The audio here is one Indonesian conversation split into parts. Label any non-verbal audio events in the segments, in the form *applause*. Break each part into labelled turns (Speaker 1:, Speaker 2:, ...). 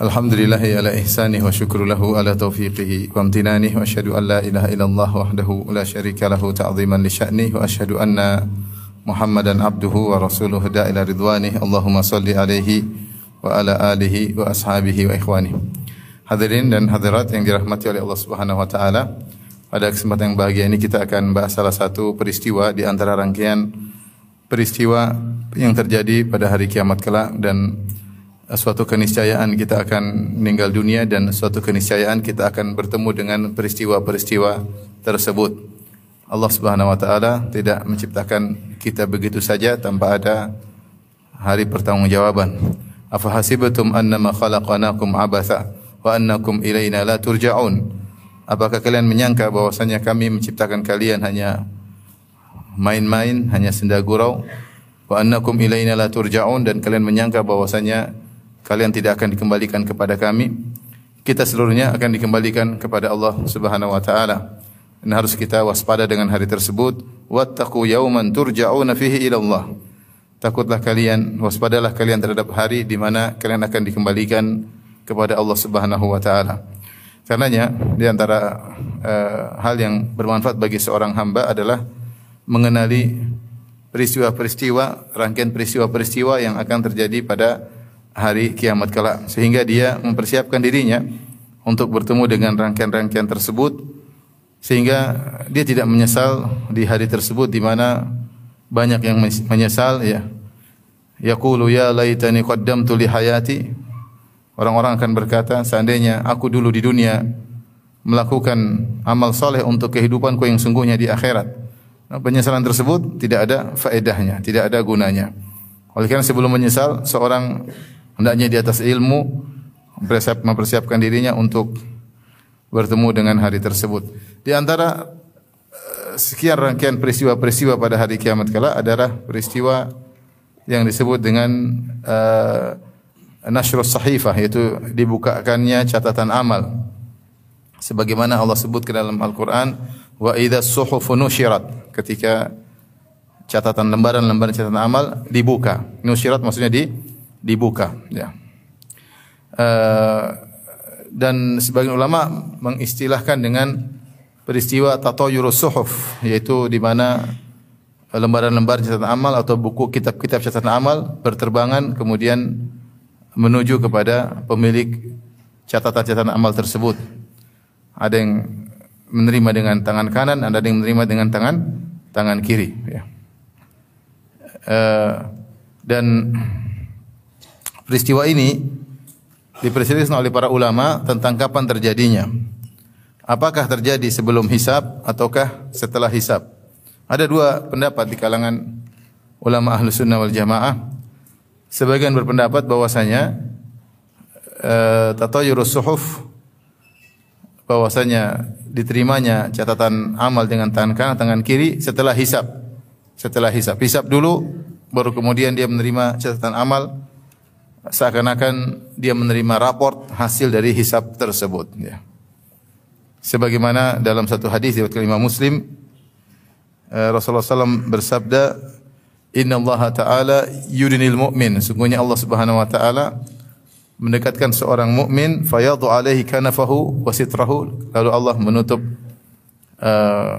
Speaker 1: Alhamdulillahi ala ihsanih wa syukru lahu ala taufiqihi wa amtinanih wa asyhadu an la ilaha illallah wahdahu la syarika lahu ta'ziman li sya'nih wa asyhadu anna Muhammadan abduhu wa rasuluhu da ila ridwanih. Allahumma salli alaihi wa ala alihi wa ashabihi wa ikhwanih. Hadirin dan hadirat yang dirahmati oleh Allah Subhanahu wa taala. Pada kesempatan yang bahagia ini kita akan bahas salah satu peristiwa di antara rangkaian peristiwa yang terjadi pada hari kiamat kelak dan suatu keniscayaan kita akan meninggal dunia dan suatu keniscayaan kita akan bertemu dengan peristiwa-peristiwa tersebut. Allah Subhanahu wa taala tidak menciptakan kita begitu saja tanpa ada hari pertanggungjawaban. Afa hasibatum annama khalaqnakum abatha wa annakum ilaina la turja'un? Apakah kalian menyangka bahwasanya kami menciptakan kalian hanya main-main, hanya senda gurau? Wa annakum ilaina la turja'un dan kalian menyangka bahwasanya kalian tidak akan dikembalikan kepada kami? Kita seluruhnya akan dikembalikan kepada Allah Subhanahu wa taala. Dan harus kita waspada dengan hari tersebut. Wattaqu yauman turja'una fihi ila Allah. Takutlah kalian, waspadalah kalian terhadap hari di mana kalian akan dikembalikan kepada Allah Subhanahu wa taala. Karenanya di antara uh, hal yang bermanfaat bagi seorang hamba adalah mengenali peristiwa-peristiwa, rangkaian peristiwa-peristiwa yang akan terjadi pada hari kiamat kelak sehingga dia mempersiapkan dirinya untuk bertemu dengan rangkaian-rangkaian tersebut sehingga dia tidak menyesal di hari tersebut di mana banyak yang menyesal ya yaqulu ya laitani qaddamtu li hayati orang-orang akan berkata seandainya aku dulu di dunia melakukan amal soleh untuk kehidupanku yang sungguhnya di akhirat penyesalan tersebut tidak ada faedahnya, tidak ada gunanya. Oleh karena sebelum menyesal, seorang hendaknya di atas ilmu mempersiap, mempersiapkan dirinya untuk bertemu dengan hari tersebut. Di antara uh, sekian rangkaian peristiwa-peristiwa pada hari kiamat kala adalah peristiwa yang disebut dengan uh, nashrus sahifah yaitu dibukakannya catatan amal. Sebagaimana Allah sebut ke dalam Al-Qur'an wa idza suhufu nusyirat ketika catatan lembaran-lembaran catatan amal dibuka. Nusyirat maksudnya di dibuka ya. Uh, dan sebagian ulama mengistilahkan dengan peristiwa tatoyurus suhuf yaitu di mana lembaran-lembaran catatan amal atau buku kitab-kitab catatan amal berterbangan kemudian menuju kepada pemilik catatan-catatan amal tersebut. Ada yang menerima dengan tangan kanan, ada yang menerima dengan tangan tangan kiri. Ya. Uh, dan peristiwa ini diperselisihkan oleh para ulama tentang kapan terjadinya. Apakah terjadi sebelum hisab ataukah setelah hisab? Ada dua pendapat di kalangan ulama ahlu sunnah wal jamaah. Sebagian berpendapat bahwasanya uh, tatayurus suhuf bahwasanya diterimanya catatan amal dengan tangan kanan tangan kiri setelah hisab. Setelah hisab. Hisab dulu baru kemudian dia menerima catatan amal seakan-akan dia menerima raport hasil dari hisab tersebut ya. Sebagaimana dalam satu hadis riwayat Imam Muslim Rasulullah SAW bersabda Inna Allah Ta'ala yudinil mu'min. Sungguhnya Allah Subhanahu Wa Ta'ala mendekatkan seorang mukmin fayadu alaihi kanafahu wa sitrahu. Lalu Allah menutup uh,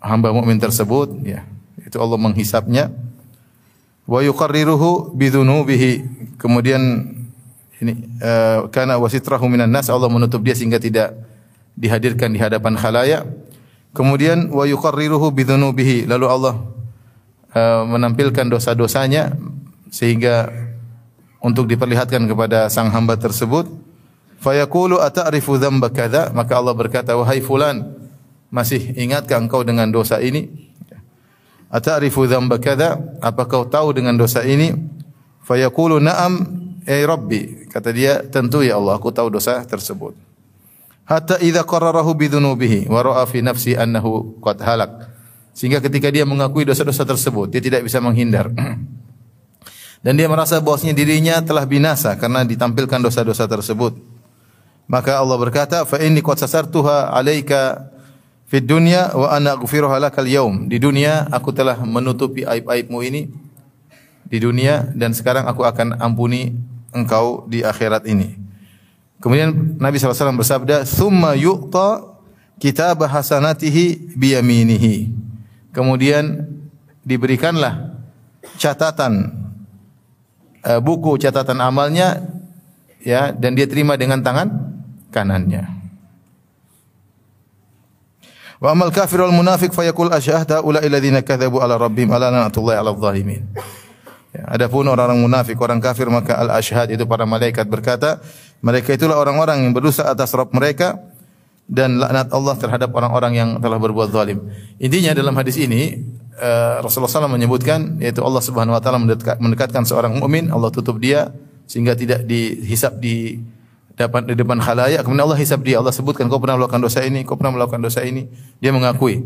Speaker 1: hamba mukmin tersebut ya. Itu Allah menghisapnya wa yuqarriruhu bidunubihi. Kemudian ini uh, kana wa sitrahu minan nas. Allah menutup dia sehingga tidak dihadirkan di hadapan khalayak. Kemudian wa yuqarriruhu bidunubihi. Lalu Allah uh, menampilkan dosa-dosanya sehingga untuk diperlihatkan kepada sang hamba tersebut. Fayaqulu ata'rifu dzamba kadza? Maka Allah berkata wahai fulan masih ingatkah engkau dengan dosa ini ata'rifu dzamba kadza apa kau tahu dengan dosa ini fayaqulu na'am ay rabbi kata dia tentu ya Allah aku tahu dosa tersebut hatta idza qarrarahu bidzunubihi wa ra'a fi nafsi annahu qad halak. Sehingga ketika dia mengakui dosa-dosa tersebut, dia tidak bisa menghindar. *clears throat* Dan dia merasa bahwasanya dirinya telah binasa karena ditampilkan dosa-dosa tersebut. Maka Allah berkata, "Fa inni qad sasartuha 'alaika fid dunya wa ana aghfiruha lakal yaum." Di dunia aku telah menutupi aib-aibmu ini di dunia dan sekarang aku akan ampuni engkau di akhirat ini. Kemudian Nabi SAW bersabda, "Thumma yu'ta kitab hasanatihi biyaminihi." Kemudian diberikanlah catatan uh, buku catatan amalnya ya dan dia terima dengan tangan kanannya. Wa amal kafir wal munafiq fayaqul asyhadu ula alladziina kadzabu ala rabbihim ala lanatullahi ala zalimin. Ya, adapun orang-orang munafik, orang kafir maka al-asyhad itu para malaikat berkata, mereka itulah orang-orang yang berdosa atas mereka dan laknat Allah terhadap orang-orang yang telah berbuat zalim. Intinya dalam hadis ini uh, Rasulullah SAW menyebutkan yaitu Allah Subhanahu wa taala mendekatkan seorang mukmin, Allah tutup dia sehingga tidak dihisap di depan di depan khalayak kemudian Allah hisab dia. Allah sebutkan kau pernah melakukan dosa ini? Kau pernah melakukan dosa ini? Dia mengakui.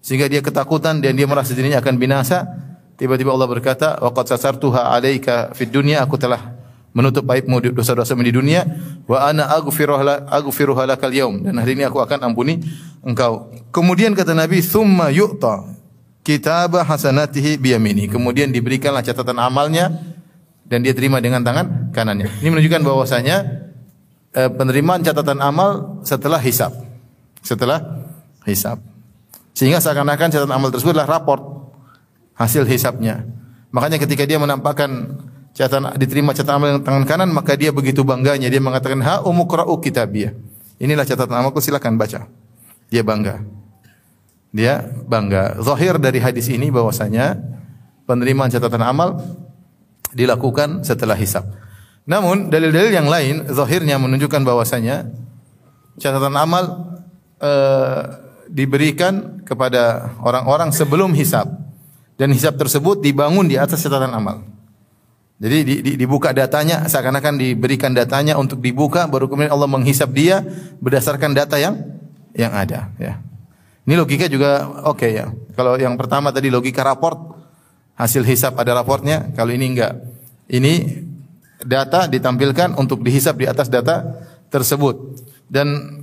Speaker 1: Sehingga dia ketakutan dan dia merasa dirinya akan binasa. Tiba-tiba Allah berkata wa qad sasartuha alayka fid dunya. Aku telah menutup aibmu dosa-dosa di dunia. Wa ana aghfiruha aghfiruha lakal yaum. Dan hari ini aku akan ampuni engkau. Kemudian kata Nabi thumma yu'ta kitab hasanatihi biyamini. Kemudian diberikanlah catatan amalnya dan dia terima dengan tangan kanannya. Ini menunjukkan bahwasanya penerimaan catatan amal setelah hisab. Setelah hisab. Sehingga seakan-akan catatan amal tersebut adalah raport hasil hisabnya. Makanya ketika dia menampakkan catatan diterima catatan amal dengan tangan kanan, maka dia begitu bangganya dia mengatakan ha umukra'u kitabiyah. Inilah catatan amalku silakan baca. Dia bangga. Dia bangga. Zahir dari hadis ini bahwasanya penerimaan catatan amal dilakukan setelah hisab. Namun dalil-dalil yang lain zahirnya menunjukkan bahwasanya catatan amal e, diberikan kepada orang-orang sebelum hisab dan hisab tersebut dibangun di atas catatan amal. Jadi di, di, dibuka datanya seakan-akan diberikan datanya untuk dibuka baru kemudian Allah menghisap dia berdasarkan data yang yang ada ya. Ini logika juga oke okay, ya. Kalau yang pertama tadi logika raport hasil hisap ada raportnya, kalau ini enggak. Ini data ditampilkan untuk dihisap di atas data tersebut. Dan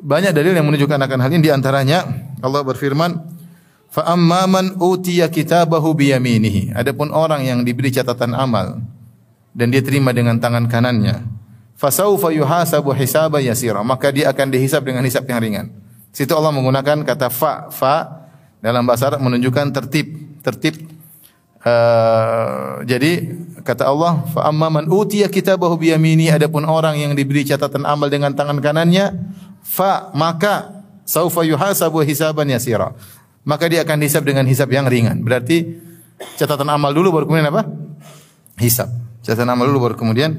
Speaker 1: banyak dalil yang menunjukkan akan hal ini di antaranya Allah berfirman, "Fa amman utiya kitabahu biyaminihi." Adapun orang yang diberi catatan amal dan dia terima dengan tangan kanannya, fasaufa yuhasabu hisaba yasira, maka dia akan dihisap dengan hisap yang ringan. Situ Allah menggunakan kata fa fa dalam bahasa Arab menunjukkan tertib, tertib Uh, jadi kata Allah, fa amma man utiya kitabahu bi yamini adapun orang yang diberi catatan amal dengan tangan kanannya, fa maka saufa yuhasabu hisaban yasira. Maka dia akan hisab dengan hisab yang ringan. Berarti catatan amal dulu baru kemudian apa? Hisab. Catatan amal dulu baru kemudian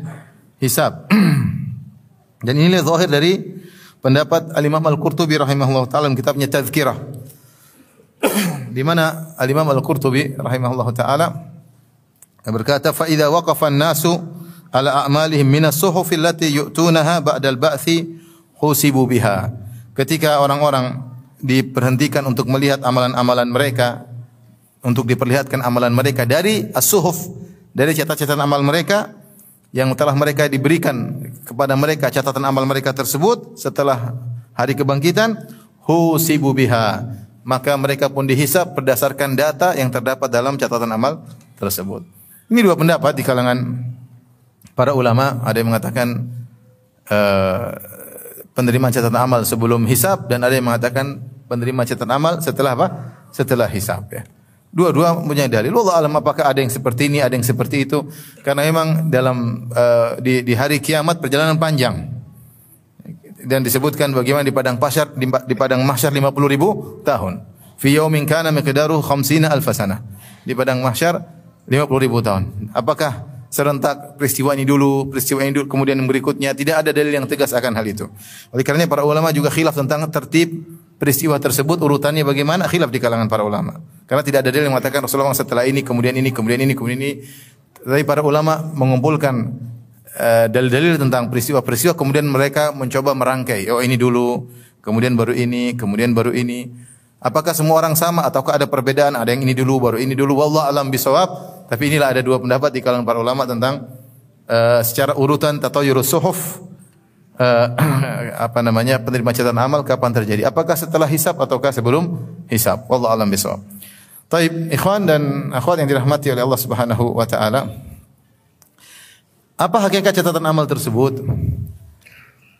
Speaker 1: hisab. *clears throat* Dan inilah zahir dari pendapat Al-Imam Al-Qurtubi rahimahullah taala dalam kitabnya Tazkirah *coughs* di mana Al-Imam Al-Qurtubi rahimahullahu taala berkata fa idza waqafa an-nasu ala a'malihim min as-suhuf allati yu'tunaha ba'da al-ba'thi husibu biha. Ketika orang-orang diperhentikan untuk melihat amalan-amalan mereka untuk diperlihatkan amalan mereka dari as-suhuf dari catatan amal mereka yang telah mereka diberikan kepada mereka catatan amal mereka tersebut setelah hari kebangkitan husibu biha maka mereka pun dihisap berdasarkan data yang terdapat dalam catatan amal tersebut. Ini dua pendapat di kalangan para ulama, ada yang mengatakan uh, catatan amal sebelum hisap dan ada yang mengatakan penerima catatan amal setelah apa? Setelah hisap ya. Dua-dua punya dalil. Allah alam apakah ada yang seperti ini, ada yang seperti itu. Karena memang dalam uh, di, di hari kiamat perjalanan panjang dan disebutkan bagaimana di padang pasar di, padang mahsyar 50 ribu tahun. Fi yaumin kana miqdaruhu khamsina alf sana. Di padang mahsyar 50 ribu tahun. Apakah serentak peristiwa ini dulu, peristiwa ini dulu, kemudian berikutnya tidak ada dalil yang tegas akan hal itu. Oleh karena para ulama juga khilaf tentang tertib peristiwa tersebut urutannya bagaimana khilaf di kalangan para ulama. Karena tidak ada dalil yang mengatakan Rasulullah setelah ini kemudian ini kemudian ini kemudian ini. Tapi para ulama mengumpulkan dalil-dalil tentang peristiwa-peristiwa kemudian mereka mencoba merangkai. Oh ini dulu, kemudian baru ini, kemudian baru ini. Apakah semua orang sama ataukah ada perbedaan? Ada yang ini dulu, baru ini dulu. Wallah alam bisawab. Tapi inilah ada dua pendapat di kalangan para ulama tentang uh, secara urutan tatayurus suhuf uh, *clears throat* apa namanya penerima catatan amal kapan terjadi? Apakah setelah hisab ataukah sebelum hisab? Wallah alam bisawab. Taib, ikhwan dan akhwat yang dirahmati oleh Allah Subhanahu wa taala. Apa hakikat catatan amal tersebut?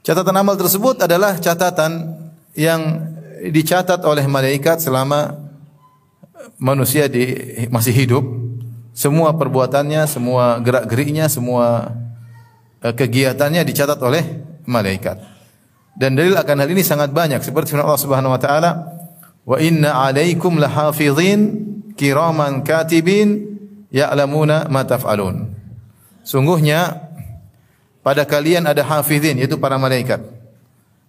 Speaker 1: Catatan amal tersebut adalah catatan yang dicatat oleh malaikat selama manusia di, masih hidup. Semua perbuatannya, semua gerak-geriknya, semua eh, kegiatannya dicatat oleh malaikat. Dan dalil akan hal ini sangat banyak seperti firman Allah Subhanahu wa taala, "Wa inna 'alaikum lahafizin kiraman katibin ya'lamuna ma taf'alun." Sungguhnya pada kalian ada hafizin yaitu para malaikat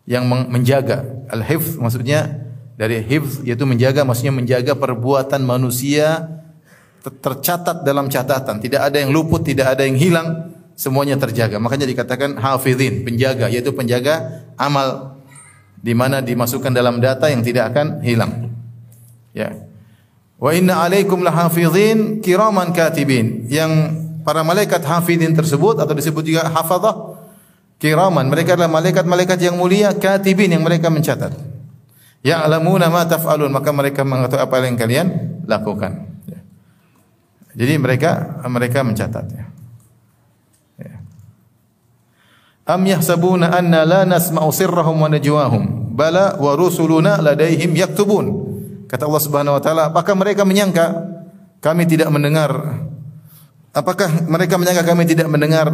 Speaker 1: yang menjaga. Al-hifz maksudnya dari hifz yaitu menjaga maksudnya menjaga perbuatan manusia tercatat dalam catatan, tidak ada yang luput, tidak ada yang hilang semuanya terjaga. Makanya dikatakan hafizin, penjaga, yaitu penjaga amal di mana dimasukkan dalam data yang tidak akan hilang. Ya. Wa inna alaikum lahafizin kiraman katibin. Yang para malaikat hafizin tersebut atau disebut juga hafadzah kiraman. Mereka adalah malaikat-malaikat yang mulia katibin yang mereka mencatat. Ya'lamuna ma taf'alun, maka mereka mengetahui apa yang kalian lakukan. Ya. Jadi mereka mereka mencatat ya. Am yahsabuna anna la nasma'u sirrahum wa najwahum. Bala wa rusuluna ladaihim yaktubun. Kata Allah Subhanahu wa taala, apakah mereka menyangka kami tidak mendengar apakah mereka menyangka kami tidak mendengar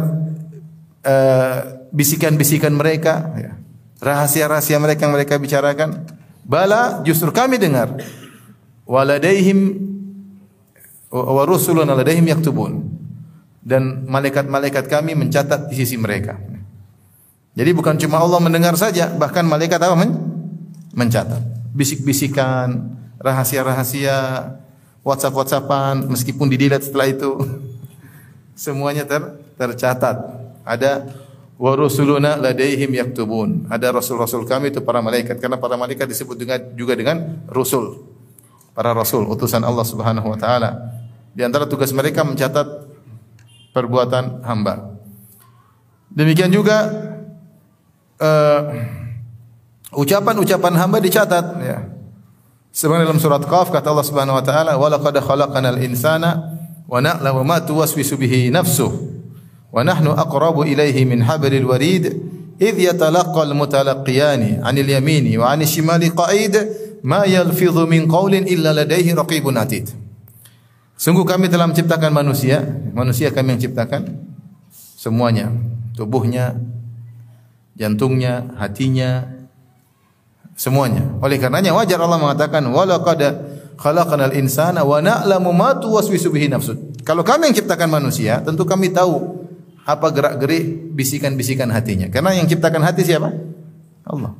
Speaker 1: uh, bisikan-bisikan uh, mereka ya. Rahasia-rahasia mereka yang mereka bicarakan? Bala justru kami dengar. Waladaihim wa ladaihim yaktubun. Dan malaikat-malaikat kami mencatat di sisi mereka. Jadi bukan cuma Allah mendengar saja, bahkan malaikat apa men mencatat. Bisik-bisikan, rahasia-rahasia, WhatsApp-WhatsAppan meskipun didilat setelah itu semuanya ter tercatat. Ada wa rusuluna ladaihim yaktubun. Ada rasul-rasul kami itu para malaikat karena para malaikat disebut dengan juga dengan rusul. Para rasul utusan Allah Subhanahu wa taala. Di antara tugas mereka mencatat perbuatan hamba. Demikian juga Eh, ucapan-ucapan uh, hamba dicatat ya. Sebenarnya dalam surat Qaf kata Allah Subhanahu wa taala, "Wa laqad khalaqnal insana wa na'lamu ma tuwaswisu bihi nafsuh wa nahnu aqrabu ilayhi min hablil warid idh yatalaqqal mutalaqiyani 'anil yamini wa 'anil shimali qa'id ma yalfidhu min qawlin illa ladayhi raqibun atid." Sungguh kami telah menciptakan manusia, manusia kami yang ciptakan semuanya, tubuhnya, jantungnya, hatinya, semuanya. Oleh karenanya wajar Allah mengatakan walaqad khalaqnal insana wa na'lamu ma tuwaswisu bihi. Kalau kami yang ciptakan manusia, tentu kami tahu apa gerak-gerik bisikan-bisikan hatinya. Karena yang ciptakan hati siapa? Allah.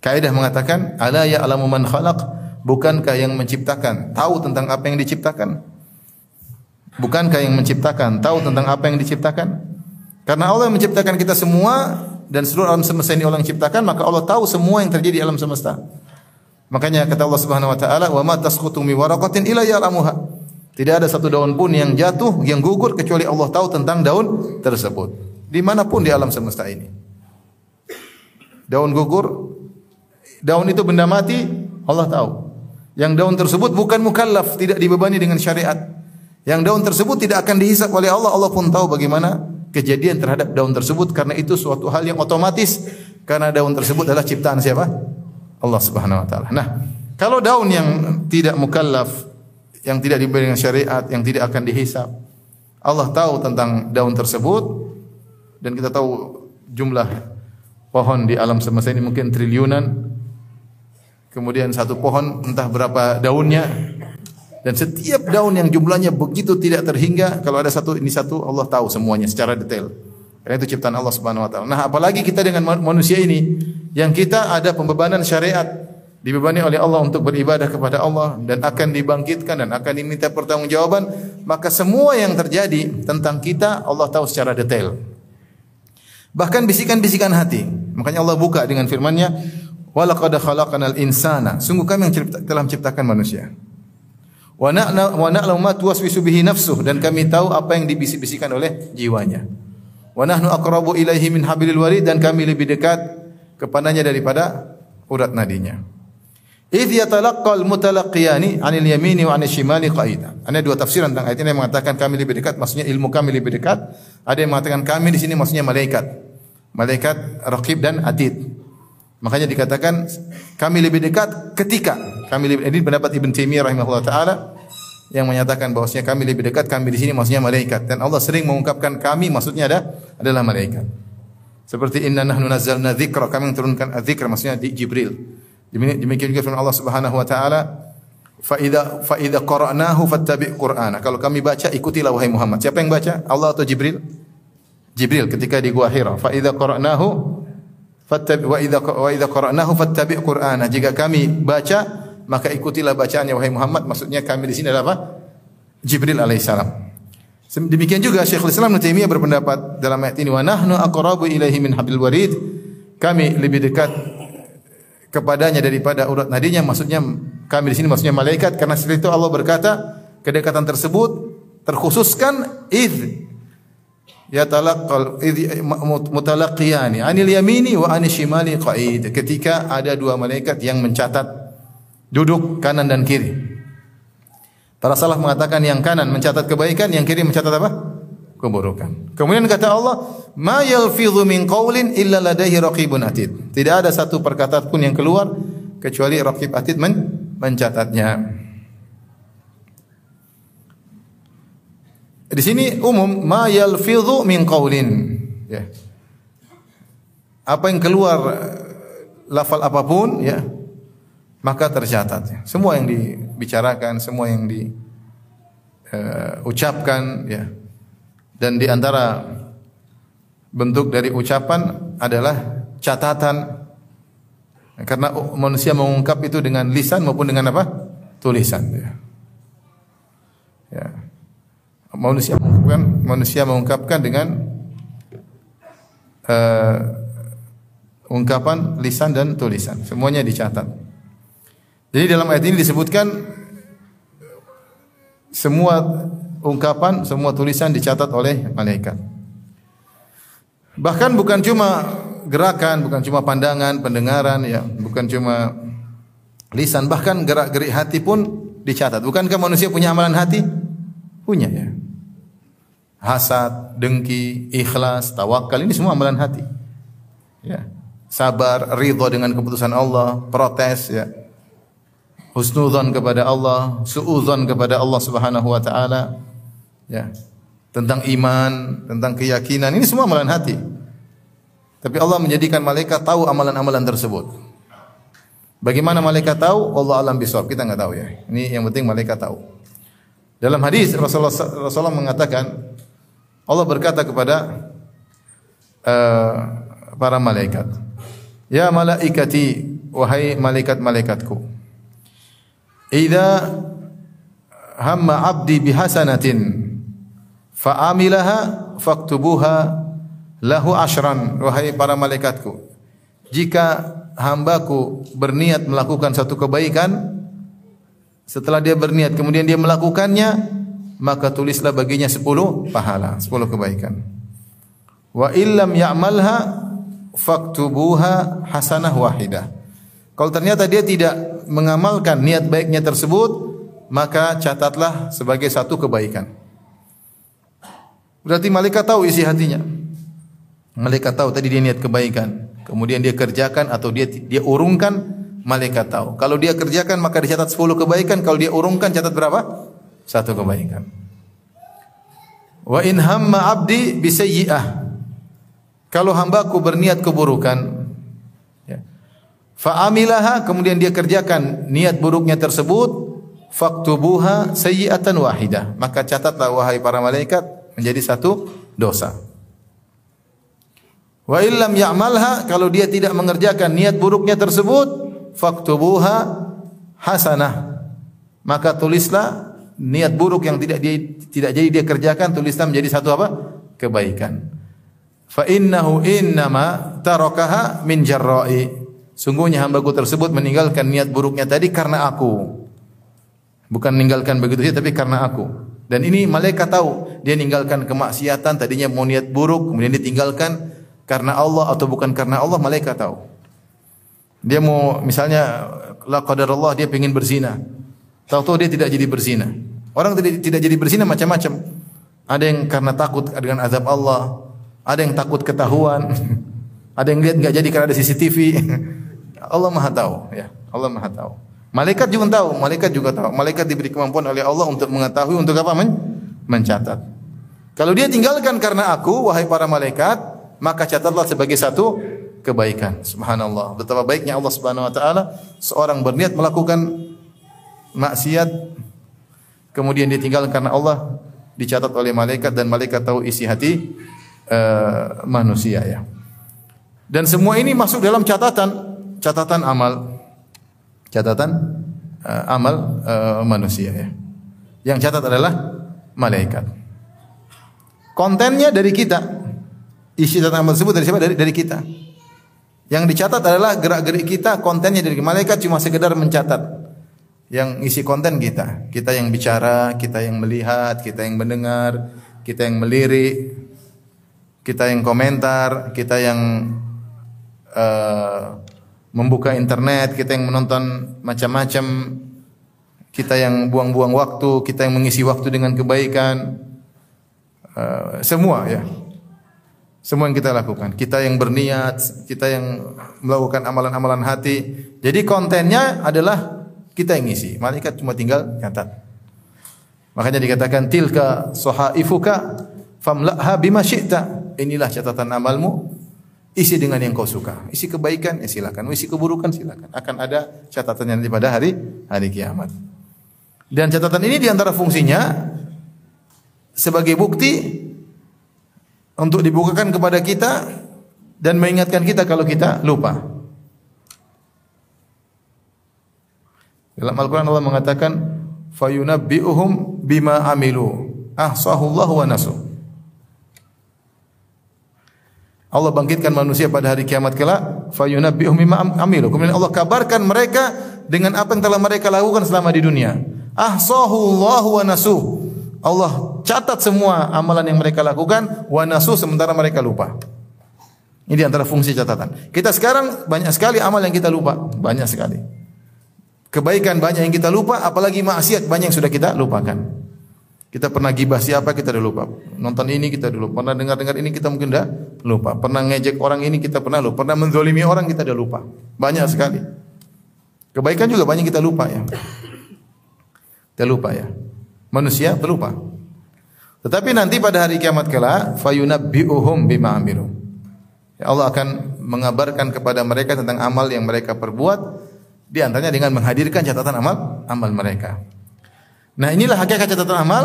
Speaker 1: Kaidah mengatakan ala ya'lamu man khalaq, bukankah yang menciptakan tahu tentang apa yang diciptakan? Bukankah yang menciptakan tahu tentang apa yang diciptakan? Karena Allah yang menciptakan kita semua dan seluruh alam semesta ini Allah yang ciptakan, maka Allah tahu semua yang terjadi di alam semesta. Makanya kata Allah Subhanahu wa taala, "Wa ma tasqutu mi waraqatin illa ya'lamuha." Tidak ada satu daun pun yang jatuh, yang gugur kecuali Allah tahu tentang daun tersebut. Di mana pun di alam semesta ini. Daun gugur, daun itu benda mati, Allah tahu. Yang daun tersebut bukan mukallaf, tidak dibebani dengan syariat. Yang daun tersebut tidak akan dihisap oleh Allah, Allah pun tahu bagaimana kejadian terhadap daun tersebut karena itu suatu hal yang otomatis karena daun tersebut adalah ciptaan siapa? Allah Subhanahu wa taala. Nah, kalau daun yang tidak mukallaf, yang tidak diberi dengan syariat, yang tidak akan dihisap, Allah tahu tentang daun tersebut dan kita tahu jumlah pohon di alam semesta ini mungkin triliunan. Kemudian satu pohon entah berapa daunnya, dan setiap daun yang jumlahnya begitu tidak terhingga, kalau ada satu ini satu, Allah tahu semuanya secara detail. Karena itu ciptaan Allah Subhanahu wa taala. Nah, apalagi kita dengan manusia ini yang kita ada pembebanan syariat dibebani oleh Allah untuk beribadah kepada Allah dan akan dibangkitkan dan akan diminta pertanggungjawaban, maka semua yang terjadi tentang kita Allah tahu secara detail. Bahkan bisikan-bisikan hati. Makanya Allah buka dengan firman-Nya, "Walaqad khalaqnal insana." Sungguh kami yang telah menciptakan manusia. Wa na'lamu ma tuwaswisu bihi nafsuh dan kami tahu apa yang dibisik-bisikan oleh jiwanya. Wa nahnu aqrabu ilaihi min hablil warid dan kami lebih dekat kepadanya daripada urat nadinya. Idh yatalaqqal mutalaqiyani 'anil yamini wa 'anil shimali qaida. Ada dua tafsiran tentang ayat ini yang mengatakan kami lebih dekat maksudnya ilmu kami lebih dekat. Ada yang mengatakan kami di sini maksudnya malaikat. Malaikat raqib dan atid. Makanya dikatakan kami lebih dekat ketika kami lebih ini pendapat Ibn Taimiyah rahimahullah taala yang menyatakan bahwasanya kami lebih dekat kami di sini maksudnya malaikat dan Allah sering mengungkapkan kami maksudnya ada adalah malaikat. Seperti inna nahnu nazzalna dzikra kami menurunkan dzikr maksudnya di Jibril. Demikian juga firman Allah Subhanahu wa taala, "Fa idza fa idza qara'nahu fattabi' Qur'ana." Kalau kami baca ikutilah wahai Muhammad. Siapa yang baca? Allah atau Jibril? Jibril ketika di Gua Hira. Fa idza qara'nahu fattabi' wa idza wa idza qara'nahu fattabi' Qur'ana. Jika kami baca, maka ikutilah bacaannya wahai Muhammad. Maksudnya kami di sini adalah apa? Jibril alaihissalam. Demikian juga Syekhul Islam Ibnu berpendapat dalam ayat ini wa nahnu aqrabu ilaihi min hablil warid. Kami lebih dekat kepadanya daripada urat nadinya maksudnya kami di sini maksudnya malaikat karena setelah itu Allah berkata kedekatan tersebut terkhususkan id yatalaqqal id mutalaqiyani anil yamini wa anil shimali qaid ketika ada dua malaikat yang mencatat duduk kanan dan kiri Para salah mengatakan yang kanan mencatat kebaikan, yang kiri mencatat apa? keburukan. Kemudian kata Allah, "Ma yalfidhu min qaulin illa ladaihi raqibun atid." Tidak ada satu perkataan pun yang keluar kecuali raqib atid men mencatatnya. Di sini umum ma yalfidhu min qaulin. Ya. Apa yang keluar lafal apa pun ya maka tercatat. Semua yang dibicarakan, semua yang diucapkan uh, ya dan di antara bentuk dari ucapan adalah catatan. Karena manusia mengungkap itu dengan lisan maupun dengan apa? Tulisan. Ya. ya. Manusia mengungkapkan, manusia mengungkapkan dengan uh, ungkapan lisan dan tulisan. Semuanya dicatat. Jadi dalam ayat ini disebutkan semua ungkapan, semua tulisan dicatat oleh malaikat. Bahkan bukan cuma gerakan, bukan cuma pandangan, pendengaran ya, bukan cuma lisan, bahkan gerak-gerik hati pun dicatat. Bukankah manusia punya amalan hati? Punya ya. Hasad, dengki, ikhlas, tawakal ini semua amalan hati. Ya. Sabar, ridha dengan keputusan Allah, protes ya. Husnudzon kepada Allah, suudzon kepada Allah Subhanahu wa taala ya tentang iman, tentang keyakinan. Ini semua amalan hati. Tapi Allah menjadikan malaikat tahu amalan-amalan tersebut. Bagaimana malaikat tahu? Allah alam bisawab. Kita nggak tahu ya. Ini yang penting malaikat tahu. Dalam hadis Rasulullah, Rasulullah mengatakan Allah berkata kepada uh, para malaikat, "Ya malaikati, wahai malaikat-malaikatku, idza hamma 'abdi bihasanatin Fa'amilaha faktubuha lahu ashran wahai para malaikatku jika hambaku berniat melakukan satu kebaikan setelah dia berniat kemudian dia melakukannya maka tulislah baginya sepuluh pahala sepuluh kebaikan. Wa illam ya'malha faktubuha hasanah wahidah kalau ternyata dia tidak mengamalkan niat baiknya tersebut maka catatlah sebagai satu kebaikan Berarti malaikat tahu isi hatinya. Malaikat tahu tadi dia niat kebaikan, kemudian dia kerjakan atau dia dia urungkan, malaikat tahu. Kalau dia kerjakan maka dicatat 10 kebaikan, kalau dia urungkan catat berapa? Satu kebaikan. Wa in hamma abdi bisayyi'ah. Kalau hambaku berniat keburukan. Fa'amilaha kemudian dia kerjakan niat buruknya tersebut, faktubuha sayyi'atan wahidah. Maka catatlah wahai para malaikat menjadi satu dosa. Wa illam ya'malha kalau dia tidak mengerjakan niat buruknya tersebut faktubuha hasanah maka tulislah niat buruk yang tidak dia tidak jadi dia kerjakan tulislah menjadi satu apa? kebaikan. Fa innahu innama tarakaha min jarra'i. Sungguhnya hambaku tersebut meninggalkan niat buruknya tadi karena aku. Bukan meninggalkan begitu saja tapi karena aku. Dan ini malaikat tahu dia meninggalkan kemaksiatan tadinya mau niat buruk kemudian ditinggalkan karena Allah atau bukan karena Allah malaikat tahu. Dia mau misalnya la qadarullah dia ingin berzina. Tahu-tahu dia tidak jadi berzina. Orang tidak tidak jadi berzina macam-macam. Ada yang karena takut dengan azab Allah, ada yang takut ketahuan, *laughs* ada yang lihat nggak jadi karena ada CCTV. *laughs* Allah Maha tahu, ya. Allah Maha tahu. Malaikat juga tahu, malaikat juga tahu. Malaikat diberi kemampuan oleh Allah untuk mengetahui untuk apa? Men mencatat. Kalau dia tinggalkan karena aku, wahai para malaikat, maka catatlah sebagai satu kebaikan. Subhanallah. Betapa baiknya Allah Subhanahu wa taala seorang berniat melakukan maksiat kemudian ditinggalkan karena Allah dicatat oleh malaikat dan malaikat tahu isi hati uh, manusia ya. Dan semua ini masuk dalam catatan catatan amal catatan uh, amal uh, manusia ya. Yang catat adalah malaikat. Kontennya dari kita. Isi catatan amal tersebut dari siapa? Dari dari kita. Yang dicatat adalah gerak-gerik kita, kontennya dari malaikat cuma sekedar mencatat yang isi konten kita. Kita yang bicara, kita yang melihat, kita yang mendengar, kita yang melirik, kita yang komentar, kita yang uh, membuka internet, kita yang menonton macam-macam, kita yang buang-buang waktu, kita yang mengisi waktu dengan kebaikan, uh, semua ya. Semua yang kita lakukan. Kita yang berniat, kita yang melakukan amalan-amalan hati. Jadi kontennya adalah kita yang ngisi. Malaikat cuma tinggal catat. Makanya dikatakan tilka sohaifuka famlaha bima syi'ta. Inilah catatan amalmu. Isi dengan yang kau suka. Isi kebaikan, ya silakan. Isi keburukan, silakan. Akan ada catatannya nanti pada hari hari kiamat. Dan catatan ini di antara fungsinya sebagai bukti untuk dibukakan kepada kita dan mengingatkan kita kalau kita lupa. Dalam Al-Quran Allah mengatakan, fayunabbi'uhum bima amilu ahsahullah wa nasu. Allah bangkitkan manusia pada hari kiamat kelak, fayunabbi'uhum bima amilu. Kemudian Allah kabarkan mereka dengan apa yang telah mereka lakukan selama di dunia. Ahsahullah wa nasu. Allah catat semua amalan yang mereka lakukan, wa nasu sementara mereka lupa. Ini antara fungsi catatan. Kita sekarang banyak sekali amal yang kita lupa, banyak sekali. Kebaikan banyak yang kita lupa, apalagi maksiat banyak yang sudah kita lupakan. Kita pernah gibah siapa kita sudah lupa. Nonton ini kita dulu. Pernah dengar-dengar ini kita mungkin dah lupa. Pernah ngejek orang ini kita pernah lupa. Pernah menzolimi orang kita sudah lupa. Banyak sekali. Kebaikan juga banyak kita lupa ya. Kita lupa ya. Manusia terlupa. Tetapi nanti pada hari kiamat kala fayunabbi'uhum bima amilu. Ya Allah akan mengabarkan kepada mereka tentang amal yang mereka perbuat di antaranya dengan menghadirkan catatan amal amal mereka. Nah inilah hakikat catatan amal.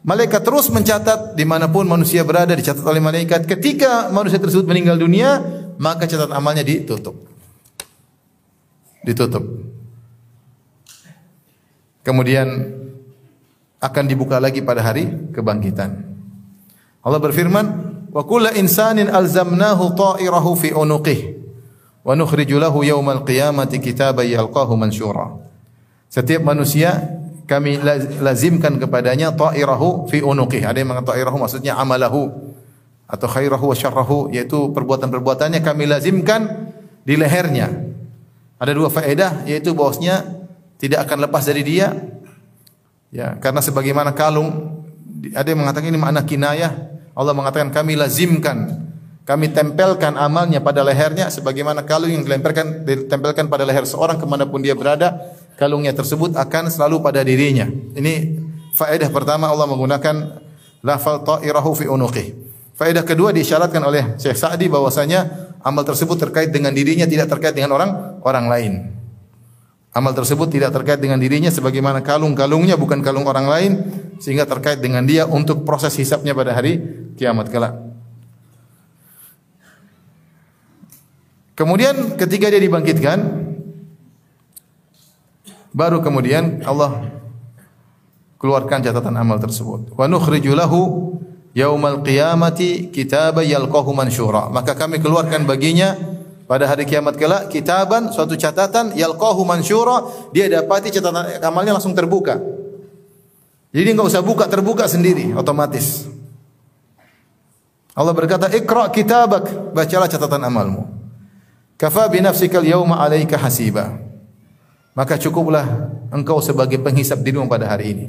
Speaker 1: Malaikat terus mencatat di mana pun manusia berada dicatat oleh malaikat. Ketika manusia tersebut meninggal dunia, maka catatan amalnya ditutup. Ditutup. Kemudian akan dibuka lagi pada hari kebangkitan. Allah berfirman, "Wa kullu insanin alzamnahu ta'irahu fi unuqihi." wa nukhriju lahu yaumal qiyamati kitaban yalqahu mansyura. Setiap manusia kami lazimkan kepadanya ta'irahu fi unuqih. Ada yang mengatakan ta'irahu maksudnya amalahu atau khairahu wa syarrahu yaitu perbuatan-perbuatannya kami lazimkan di lehernya. Ada dua faedah yaitu bahwasanya tidak akan lepas dari dia ya karena sebagaimana kalung ada yang mengatakan ini makna kinayah Allah mengatakan kami lazimkan kami tempelkan amalnya pada lehernya sebagaimana kalung yang dilemparkan ditempelkan pada leher seorang ke mana pun dia berada kalungnya tersebut akan selalu pada dirinya. Ini faedah pertama Allah menggunakan lafal ta'irahu fi unuqih. Faedah kedua diisyaratkan oleh Syekh Sa'di bahwasanya amal tersebut terkait dengan dirinya tidak terkait dengan orang orang lain. Amal tersebut tidak terkait dengan dirinya sebagaimana kalung-kalungnya bukan kalung orang lain sehingga terkait dengan dia untuk proses hisapnya pada hari kiamat kelak Kemudian ketika dia dibangkitkan baru kemudian Allah keluarkan catatan amal tersebut. Wa nukhriju lahu yaumal qiyamati kitaba yalqahu mansyura. Maka kami keluarkan baginya pada hari kiamat kelak kitaban suatu catatan yalqahu mansyura dia dapati catatan amalnya langsung terbuka. Jadi enggak usah buka terbuka sendiri otomatis. Allah berkata ikra kitabak bacalah catatan amalmu. Kafa bi nafsikal yauma 'alaika hasiba. Maka cukuplah engkau sebagai penghisap dirimu pada hari ini.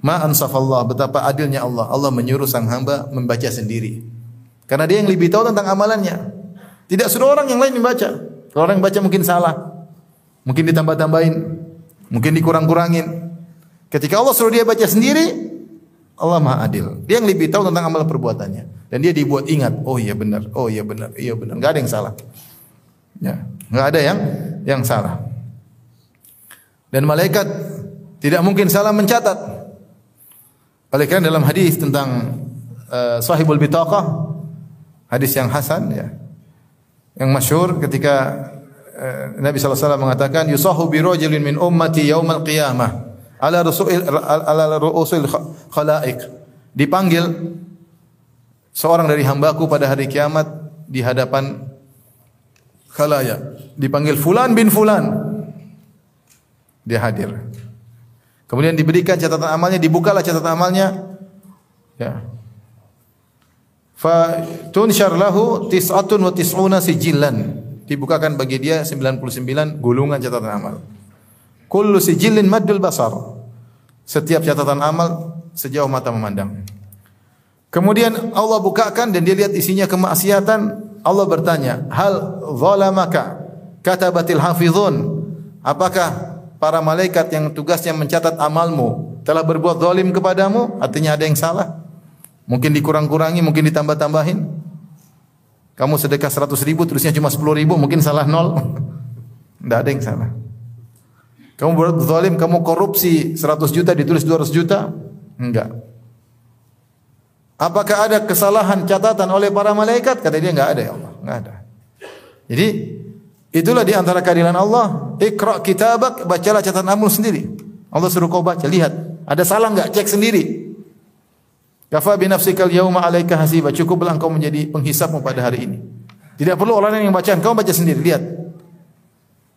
Speaker 1: Ma ansafallah, betapa adilnya Allah. Allah menyuruh sang hamba membaca sendiri. Karena dia yang lebih tahu tentang amalannya. Tidak suruh orang yang lain membaca. Kalau orang yang baca mungkin salah. Mungkin ditambah-tambahin. Mungkin dikurang-kurangin. Ketika Allah suruh dia baca sendiri, Allah Maha Adil. Dia yang lebih tahu tentang amal perbuatannya. Dan dia dibuat ingat, oh iya benar, oh iya benar, iya benar. Enggak ada yang salah. Ya, enggak ada yang yang salah. Dan malaikat tidak mungkin salah mencatat. Oleh karena dalam hadis tentang uh, sahibul bitaqah, hadis yang hasan ya. Yang masyhur ketika uh, Nabi SAW mengatakan yusahu bi rajulin min ummati yaumal qiyamah ala rusul ala ruusil khalaiq. Dipanggil seorang dari hambaku pada hari kiamat di hadapan khalayak. Dipanggil fulan bin fulan. Dia hadir. Kemudian diberikan catatan amalnya, dibukalah catatan amalnya. Ya. Fa tunshar lahu tis'atun wa tis'una sijillan. Dibukakan bagi dia 99 gulungan catatan amal. Kullu sijillin maddul basar. Setiap catatan amal sejauh mata memandang. Kemudian Allah bukakan dan dia lihat isinya kemaksiatan. Allah bertanya, "Hal zalamaka katabatil hafizun?" Apakah para malaikat yang tugasnya mencatat amalmu telah berbuat zalim kepadamu, artinya ada yang salah. Mungkin dikurang-kurangi, mungkin ditambah-tambahin. Kamu sedekah 100 ribu, terusnya cuma 10 ribu, mungkin salah nol. *laughs* Tidak ada yang salah. Kamu berbuat zalim, kamu korupsi 100 juta, ditulis 200 juta? Enggak. Apakah ada kesalahan catatan oleh para malaikat? Kata dia enggak ada ya Allah, enggak ada. Jadi Itulah di antara keadilan Allah. Iqra kitabak, bacalah catatan amal sendiri. Allah suruh kau baca, lihat. Ada salah enggak? Cek sendiri. Kafa bi nafsikal yauma 'alaika hasiba. Cukuplah engkau menjadi penghisapmu pada hari ini. Tidak perlu orang lain yang baca, engkau baca sendiri, lihat.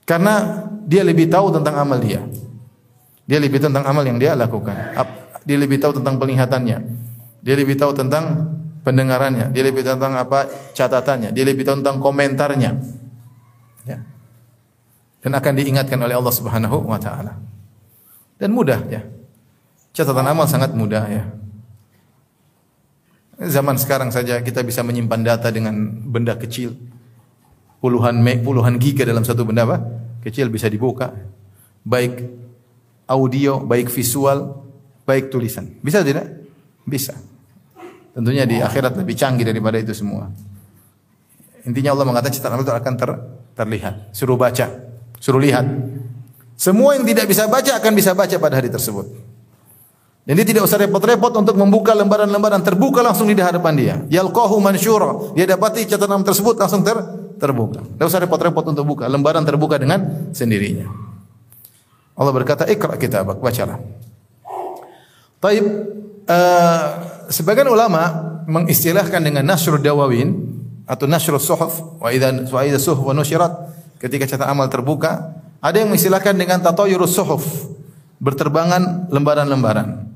Speaker 1: Karena dia lebih tahu tentang amal dia. Dia lebih tahu tentang amal yang dia lakukan. Dia lebih tahu tentang penglihatannya. Dia lebih tahu tentang pendengarannya. Dia lebih tahu tentang apa catatannya. Dia lebih tahu tentang komentarnya. Ya. Dan akan diingatkan oleh Allah Subhanahu wa taala. Dan mudah ya. Catatan amal sangat mudah ya. Zaman sekarang saja kita bisa menyimpan data dengan benda kecil. Puluhan puluhan giga dalam satu benda apa? Kecil bisa dibuka. Baik audio, baik visual, baik tulisan. Bisa tidak? Bisa. Tentunya di akhirat lebih canggih daripada itu semua. Intinya Allah mengatakan catatan amal itu akan ter, terlihat. Suruh baca, suruh lihat. Semua yang tidak bisa baca akan bisa baca pada hari tersebut. Jadi tidak usah repot-repot untuk membuka lembaran-lembaran terbuka langsung di hadapan dia. Yalqahu mansyura. Dia dapati catatan tersebut langsung ter terbuka. Tidak usah repot-repot untuk buka. Lembaran terbuka dengan sendirinya. Allah berkata, "Iqra kitabak." Bacalah. Taib uh, sebagian ulama mengistilahkan dengan nasrul dawawin atau nasrul suhuf wa idza wa idza suhuf wa ketika catatan amal terbuka ada yang mengistilahkan dengan tatayurus suhuf berterbangan lembaran-lembaran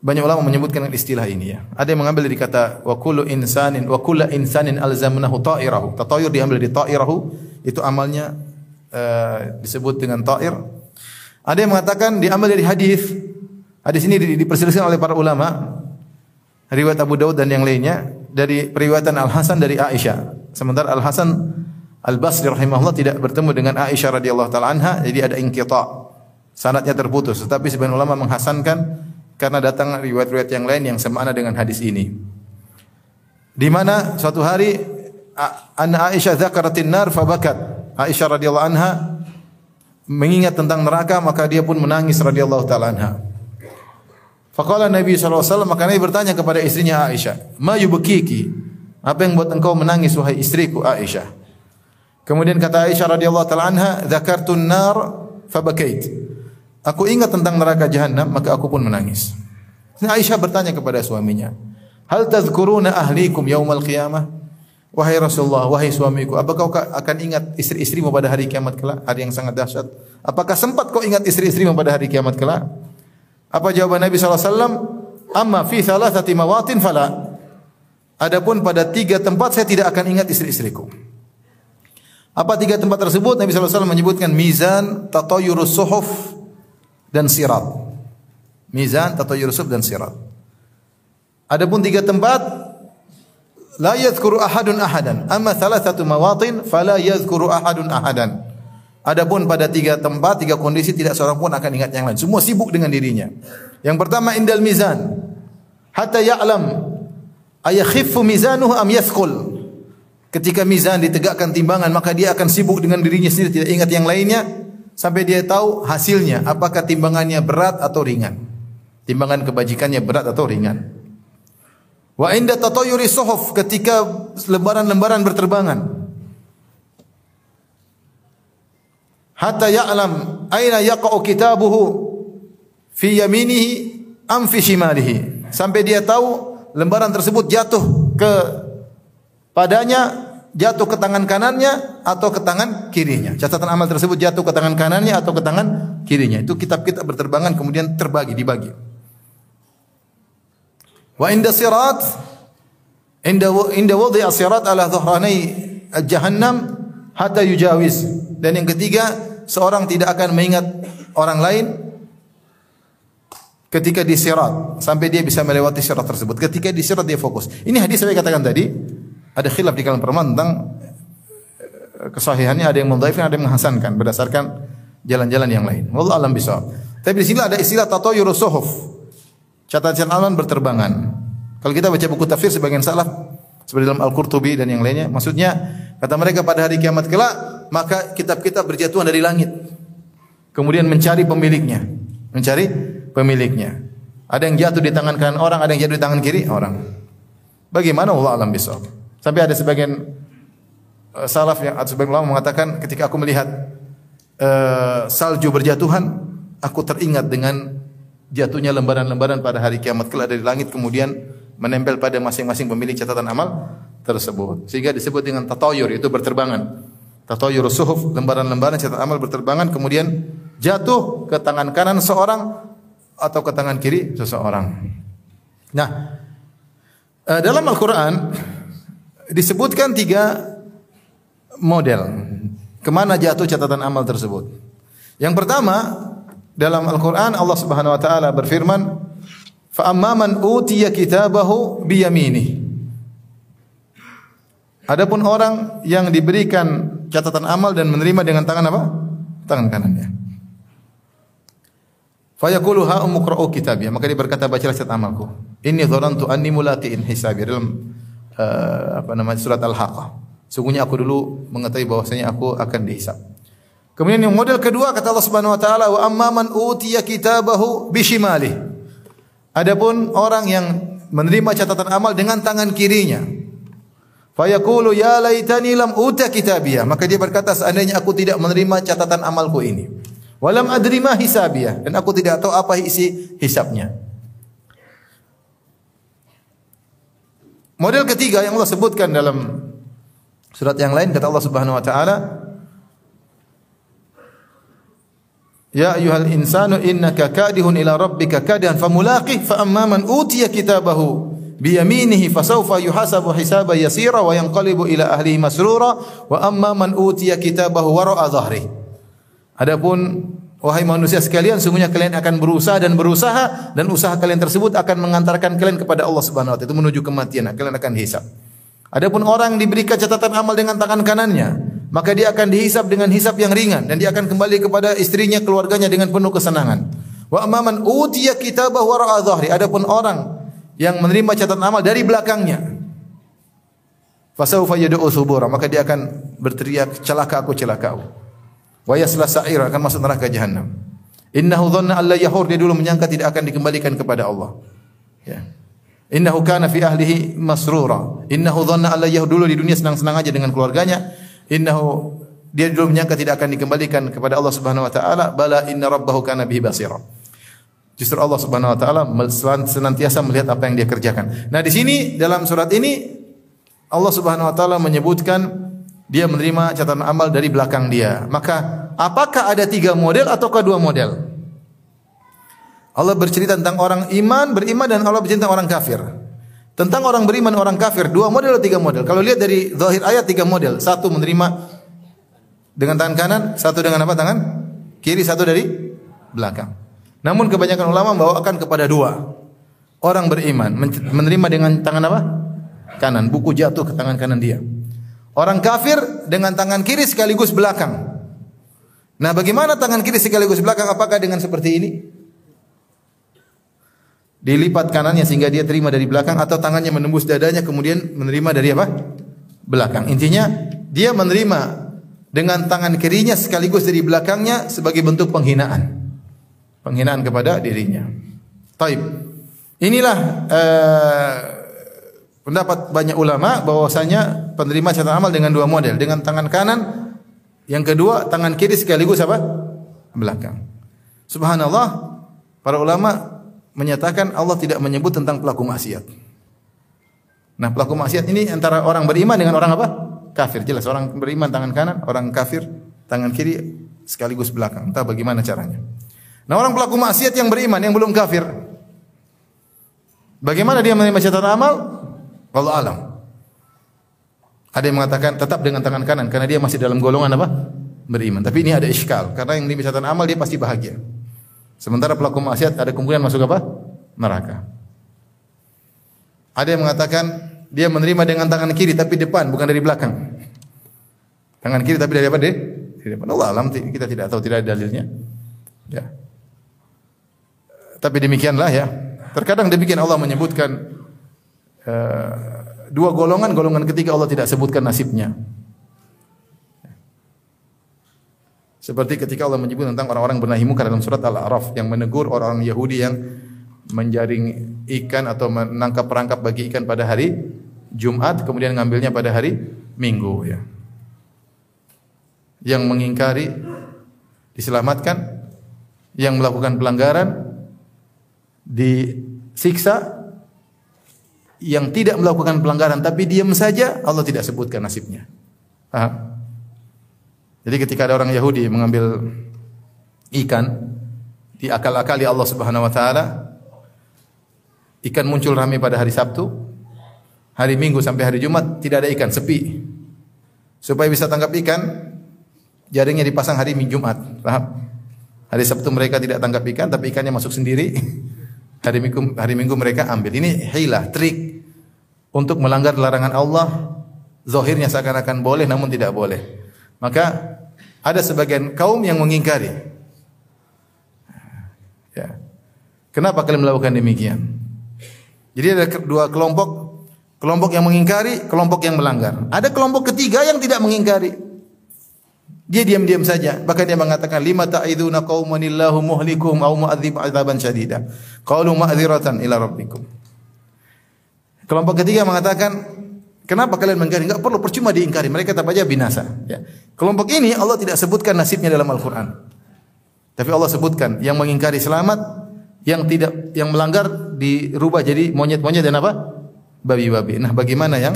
Speaker 1: banyak ulama menyebutkan istilah ini ya. Ada yang mengambil dari kata wa kullu insanin wa kullu insanin alzamnahu ta'irahu. Tatayur diambil dari ta'irahu, itu amalnya uh, disebut dengan ta'ir. Ada yang mengatakan diambil dari hadis. Hadis ini diperselisihkan oleh para ulama. Riwayat Abu Daud dan yang lainnya dari periwayatan Al Hasan dari Aisyah. Sementara Al Hasan Al Basri rahimahullah tidak bertemu dengan Aisyah radhiyallahu taala anha, jadi ada inqita. Sanadnya terputus, tetapi sebagian ulama menghasankan karena datang riwayat-riwayat yang lain yang semakna dengan hadis ini. Di mana suatu hari Anna Aisyah dzakaratin nar fabakat. Aisyah radhiyallahu anha mengingat tentang neraka maka dia pun menangis radhiyallahu taala anha. Faqala Nabi wasallam maka Nabi bertanya kepada istrinya Aisyah, "Ma yubkiki?" Apa yang buat engkau menangis wahai istriku Aisyah? Kemudian kata Aisyah radhiyallahu taala anha, "Dzakartun nar fabakait." Aku ingat tentang neraka jahanam, maka aku pun menangis. Aisyah bertanya kepada suaminya, "Hal tadhkuruna ahlikum yaumal qiyamah?" Wahai Rasulullah, wahai suamiku, apakah kau akan ingat istri-istrimu pada hari kiamat kelak, hari yang sangat dahsyat? Apakah sempat kau ingat istri-istrimu pada hari kiamat kelak? Apa jawaban Nabi SAW? Amma fi thalathati mawatin fala. Adapun pada tiga tempat saya tidak akan ingat istri-istriku. Apa tiga tempat tersebut? Nabi SAW menyebutkan mizan, tatayurus suhuf, dan sirat. Mizan, tatayurus suhuf, dan sirat. Adapun tiga tempat La yadhkuru ahadun ahadan. Amma thalathatu mawatin fala yadhkuru ahadun ahadan. Adapun pada tiga tempat, tiga kondisi tidak seorang pun akan ingat yang lain. Semua sibuk dengan dirinya. Yang pertama indal mizan. Hatta ya'lam ayakhiffu mizanuhu am yathqul. Ketika mizan ditegakkan timbangan, maka dia akan sibuk dengan dirinya sendiri, tidak ingat yang lainnya sampai dia tahu hasilnya apakah timbangannya berat atau ringan. Timbangan kebajikannya berat atau ringan. Wa inda tatayuri suhuf ketika lembaran-lembaran berterbangan. Hatta ya'lam aina yaqa'u kitabuhu fi yaminihi am fi shimalihi. Sampai dia tahu lembaran tersebut jatuh ke padanya jatuh ke tangan kanannya atau ke tangan kirinya. Catatan amal tersebut jatuh ke tangan kanannya atau ke tangan kirinya. Itu kitab-kitab berterbangan kemudian terbagi, dibagi. Wa inda sirat inda inda wadi sirat ala dhuhrani jahannam hatta yujawiz. Dan yang ketiga, seorang tidak akan mengingat orang lain ketika di sirat sampai dia bisa melewati sirat tersebut. Ketika di sirat dia fokus. Ini hadis saya katakan tadi ada khilaf di kalangan perempuan tentang eh, kesahihannya ada yang mendhaifkan ada yang menghasankan berdasarkan jalan-jalan yang lain. Wallahu alam bisa. Tapi di sini ada istilah tatayurus suhuf. Catatan aman berterbangan. Kalau kita baca buku tafsir sebagian salaf seperti dalam Al-Qurtubi dan yang lainnya, maksudnya kata mereka pada hari kiamat kelak maka kitab-kitab berjatuhan dari langit. Kemudian mencari pemiliknya, mencari pemiliknya. Ada yang jatuh di tangan kanan orang, ada yang jatuh di tangan kiri orang. Bagaimana Allah alam bisa? Sampai ada sebagian uh, salaf yang atau sebagian ulama mengatakan ketika aku melihat uh, salju berjatuhan, aku teringat dengan jatuhnya lembaran-lembaran pada hari kiamat kelak dari langit kemudian menempel pada masing-masing pemilik catatan amal tersebut. Sehingga disebut dengan tatayur itu berterbangan. Tatayur suhuf lembaran-lembaran catatan amal berterbangan kemudian jatuh ke tangan kanan seorang atau ke tangan kiri seseorang. Nah, eh, dalam Al-Qur'an disebutkan tiga model ke mana jatuh catatan amal tersebut. Yang pertama dalam Al-Qur'an Allah Subhanahu wa taala berfirman, "Fa amman utiya kitabahu bi yaminih." Adapun orang yang diberikan catatan amal dan menerima dengan tangan apa? Tangan kanannya. Fayaqulu ha umqra'u kitabiyah. Maka dia berkata bacalah catatan amalku. Inni dhanantu anni mulatiin hisabi dalam uh, apa namanya surat Al-Haqqah. Sungguhnya aku dulu mengetahui bahwasanya aku akan dihisab. Kemudian yang model kedua kata Allah Subhanahu wa taala wa amman utiya kitabahu bishimali. Adapun orang yang menerima catatan amal dengan tangan kirinya. Fayaqulu ya laitani lam uta kitabiyah. Maka dia berkata seandainya aku tidak menerima catatan amalku ini. Walam adri ma hisabiyah dan aku tidak tahu apa isi hisabnya. Model ketiga yang Allah sebutkan dalam surat yang lain kata Allah Subhanahu wa taala Ya ayuhal insanu innaka kadihun ila rabbika kadihan famulaqih fa amma man utiya kitabahu biyaminihi fasawfa yuhasabu hisaba yasira wa yanqalibu ila ahlihi masrura wa amma man utiya kitabahu wara'a dhahri Adapun wahai manusia sekalian sungguhnya kalian akan berusaha dan berusaha dan usaha kalian tersebut akan mengantarkan kalian kepada Allah Subhanahu wa taala itu menuju kematian kalian akan hisab Adapun orang diberikan catatan amal dengan tangan kanannya maka dia akan dihisap dengan hisap yang ringan dan dia akan kembali kepada istrinya keluarganya dengan penuh kesenangan. Wa amman utiya kitabah wara'a dhahri. Adapun orang yang menerima catatan amal dari belakangnya fasaufa yad'u subura maka dia akan berteriak celaka aku celaka aku. Wa yasla sa'ira akan masuk neraka jahanam. Innahu dhanna alla yahur dia dulu menyangka tidak akan dikembalikan kepada Allah. Ya. Innahu kana fi ahlihi masrura. Innahu dhanna alla yahur dulu di dunia senang-senang aja dengan keluarganya innahu dia dulu menyangka tidak akan dikembalikan kepada Allah Subhanahu wa taala bala inna rabbahu kana bihi basira Justru Allah Subhanahu wa taala senantiasa melihat apa yang dia kerjakan. Nah, di sini dalam surat ini Allah Subhanahu wa taala menyebutkan dia menerima catatan amal dari belakang dia. Maka, apakah ada tiga model ataukah dua model? Allah bercerita tentang orang iman, beriman dan Allah bercerita tentang orang kafir. Tentang orang beriman, orang kafir, dua model atau tiga model? Kalau lihat dari zahir ayat tiga model. Satu menerima dengan tangan kanan, satu dengan apa tangan? Kiri, satu dari belakang. Namun kebanyakan ulama membawakan kepada dua. Orang beriman menerima dengan tangan apa? Kanan. Buku jatuh ke tangan kanan dia. Orang kafir dengan tangan kiri sekaligus belakang. Nah, bagaimana tangan kiri sekaligus belakang? Apakah dengan seperti ini? Dilipat kanannya sehingga dia terima dari belakang atau tangannya menembus dadanya kemudian menerima dari apa? Belakang. Intinya dia menerima dengan tangan kirinya sekaligus dari belakangnya sebagai bentuk penghinaan penghinaan kepada dirinya. Taib. Inilah uh, pendapat banyak ulama bahwasanya penerima catatan amal dengan dua model, dengan tangan kanan, yang kedua tangan kiri sekaligus apa? belakang. Subhanallah, para ulama menyatakan Allah tidak menyebut tentang pelaku maksiat. Nah, pelaku maksiat ini antara orang beriman dengan orang apa? Kafir. Jelas orang beriman tangan kanan, orang kafir tangan kiri sekaligus belakang. Entah bagaimana caranya. Nah orang pelaku maksiat yang beriman yang belum kafir, bagaimana dia menerima catatan amal? Allah alam. Ada yang mengatakan tetap dengan tangan kanan karena dia masih dalam golongan apa? Beriman. Tapi ini ada iskal karena yang menerima catatan amal dia pasti bahagia. Sementara pelaku maksiat ada kemungkinan masuk apa? Neraka. Ada yang mengatakan dia menerima dengan tangan kiri tapi depan bukan dari belakang. Tangan kiri tapi dari apa? Dari depan. Allah alam kita tidak tahu tidak ada dalilnya. Ya. Tapi demikianlah ya. Terkadang demikian Allah menyebutkan uh, dua golongan, golongan ketiga Allah tidak sebutkan nasibnya. Seperti ketika Allah menyebut tentang orang-orang benahi muka dalam surat Al-A'raf yang menegur orang-orang Yahudi yang menjaring ikan atau menangkap perangkap bagi ikan pada hari Jumat kemudian ngambilnya pada hari Minggu ya. Yang mengingkari diselamatkan, yang melakukan pelanggaran disiksa yang tidak melakukan pelanggaran tapi diam saja Allah tidak sebutkan nasibnya. Paham? Jadi ketika ada orang Yahudi mengambil ikan diakal-akali Allah Subhanahu wa taala ikan muncul ramai pada hari Sabtu, hari Minggu sampai hari Jumat tidak ada ikan, sepi. Supaya bisa tangkap ikan, jaringnya dipasang hari Jumat, paham? Hari Sabtu mereka tidak tangkap ikan, tapi ikannya masuk sendiri. *laughs* Hari Minggu, hari Minggu mereka ambil. Ini hilah, trik untuk melanggar larangan Allah. Zohirnya seakan-akan boleh namun tidak boleh. Maka ada sebagian kaum yang mengingkari. Ya. Kenapa kalian melakukan demikian? Jadi ada dua kelompok, kelompok yang mengingkari, kelompok yang melanggar. Ada kelompok ketiga yang tidak mengingkari. Dia diam-diam saja. Bahkan dia mengatakan lima ta'iduna qaumanillahu muhlikuhum aw mu'adzib adzaban syadida. Qalu ma'dziratan ila rabbikum. Kelompok ketiga mengatakan Kenapa kalian mengingkari? Enggak perlu percuma diingkari. Mereka tetap aja binasa. Ya. Kelompok ini Allah tidak sebutkan nasibnya dalam Al-Quran. Tapi Allah sebutkan yang mengingkari selamat, yang tidak, yang melanggar dirubah jadi monyet-monyet dan apa? Babi-babi. Nah, bagaimana yang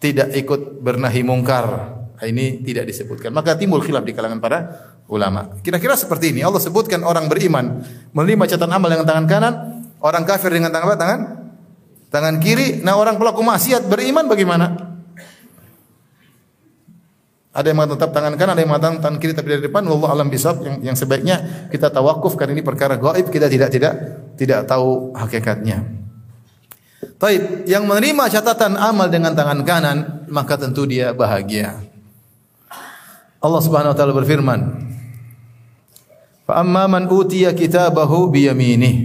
Speaker 1: tidak ikut bernahi mungkar? Ini tidak disebutkan. Maka timbul khilaf di kalangan para ulama. Kira-kira seperti ini. Allah sebutkan orang beriman menerima catatan amal dengan tangan kanan, orang kafir dengan tangan? Tangan tangan kiri. Nah, orang pelaku maksiat beriman bagaimana? Ada yang mengatakan tangan kanan, ada yang mengatakan tangan kiri tapi dari depan. Wallahu alam bisawab yang, yang sebaiknya kita tawakuf karena ini perkara gaib kita tidak tidak tidak tahu hakikatnya. Taib, yang menerima catatan amal dengan tangan kanan maka tentu dia bahagia. Allah Subhanahu wa taala berfirman, "Fa amma man utiya kitabahu bi yaminih."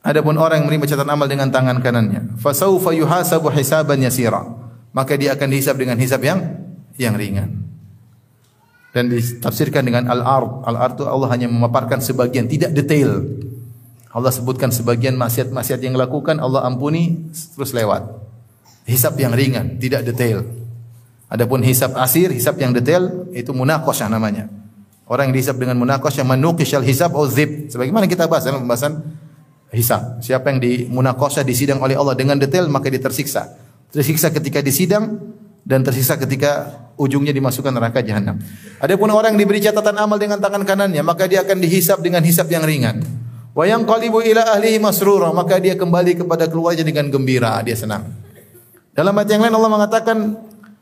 Speaker 1: Adapun orang yang menerima catatan amal dengan tangan kanannya, fa saufa yuhasabu hisaban yasira. Maka dia akan dihisab dengan hisab yang yang ringan. Dan ditafsirkan dengan al-ard. Al-ard itu Allah hanya memaparkan sebagian, tidak detail. Allah sebutkan sebagian maksiat-maksiat yang dilakukan, Allah ampuni terus lewat. Hisab yang ringan, tidak detail. Adapun hisab asir, hisab yang detail itu munaqasyah namanya. Orang yang dihisab dengan munaqasyah manuqishal hisab au dzib. Sebagaimana kita bahas dalam pembahasan hisab. Siapa yang di munaqasyah disidang oleh Allah dengan detail maka dia tersiksa. Tersiksa ketika disidang dan tersiksa ketika ujungnya dimasukkan neraka jahanam. Adapun orang yang diberi catatan amal dengan tangan kanannya maka dia akan dihisab dengan hisab yang ringan. Wa yanqalibu ila ahlihi masrura maka dia kembali kepada keluarga dengan gembira, dia senang. Dalam ayat yang lain Allah mengatakan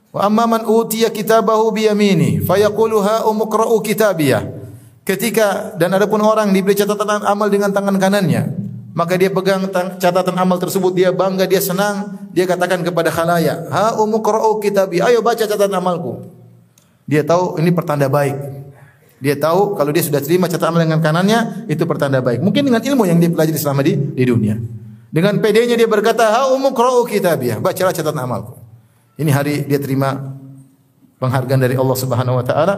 Speaker 1: Wa amma man utiya kitabahu bi yamini fayaqulu ha umqra'u kitabiyah. Ketika dan adapun orang diberi catatan amal dengan tangan kanannya, maka dia pegang catatan amal tersebut, dia bangga, dia senang, dia katakan kepada khalayak, "Ha umqra'u kitabi, ayo baca catatan amalku." Dia tahu ini pertanda baik. Dia tahu kalau dia sudah terima catatan amal dengan kanannya, itu pertanda baik. Mungkin dengan ilmu yang dia pelajari selama di di dunia. Dengan pedenya dia berkata, "Ha umqra'u kitabiyah, bacalah catatan amalku." Ini hari dia terima penghargaan dari Allah Subhanahu wa taala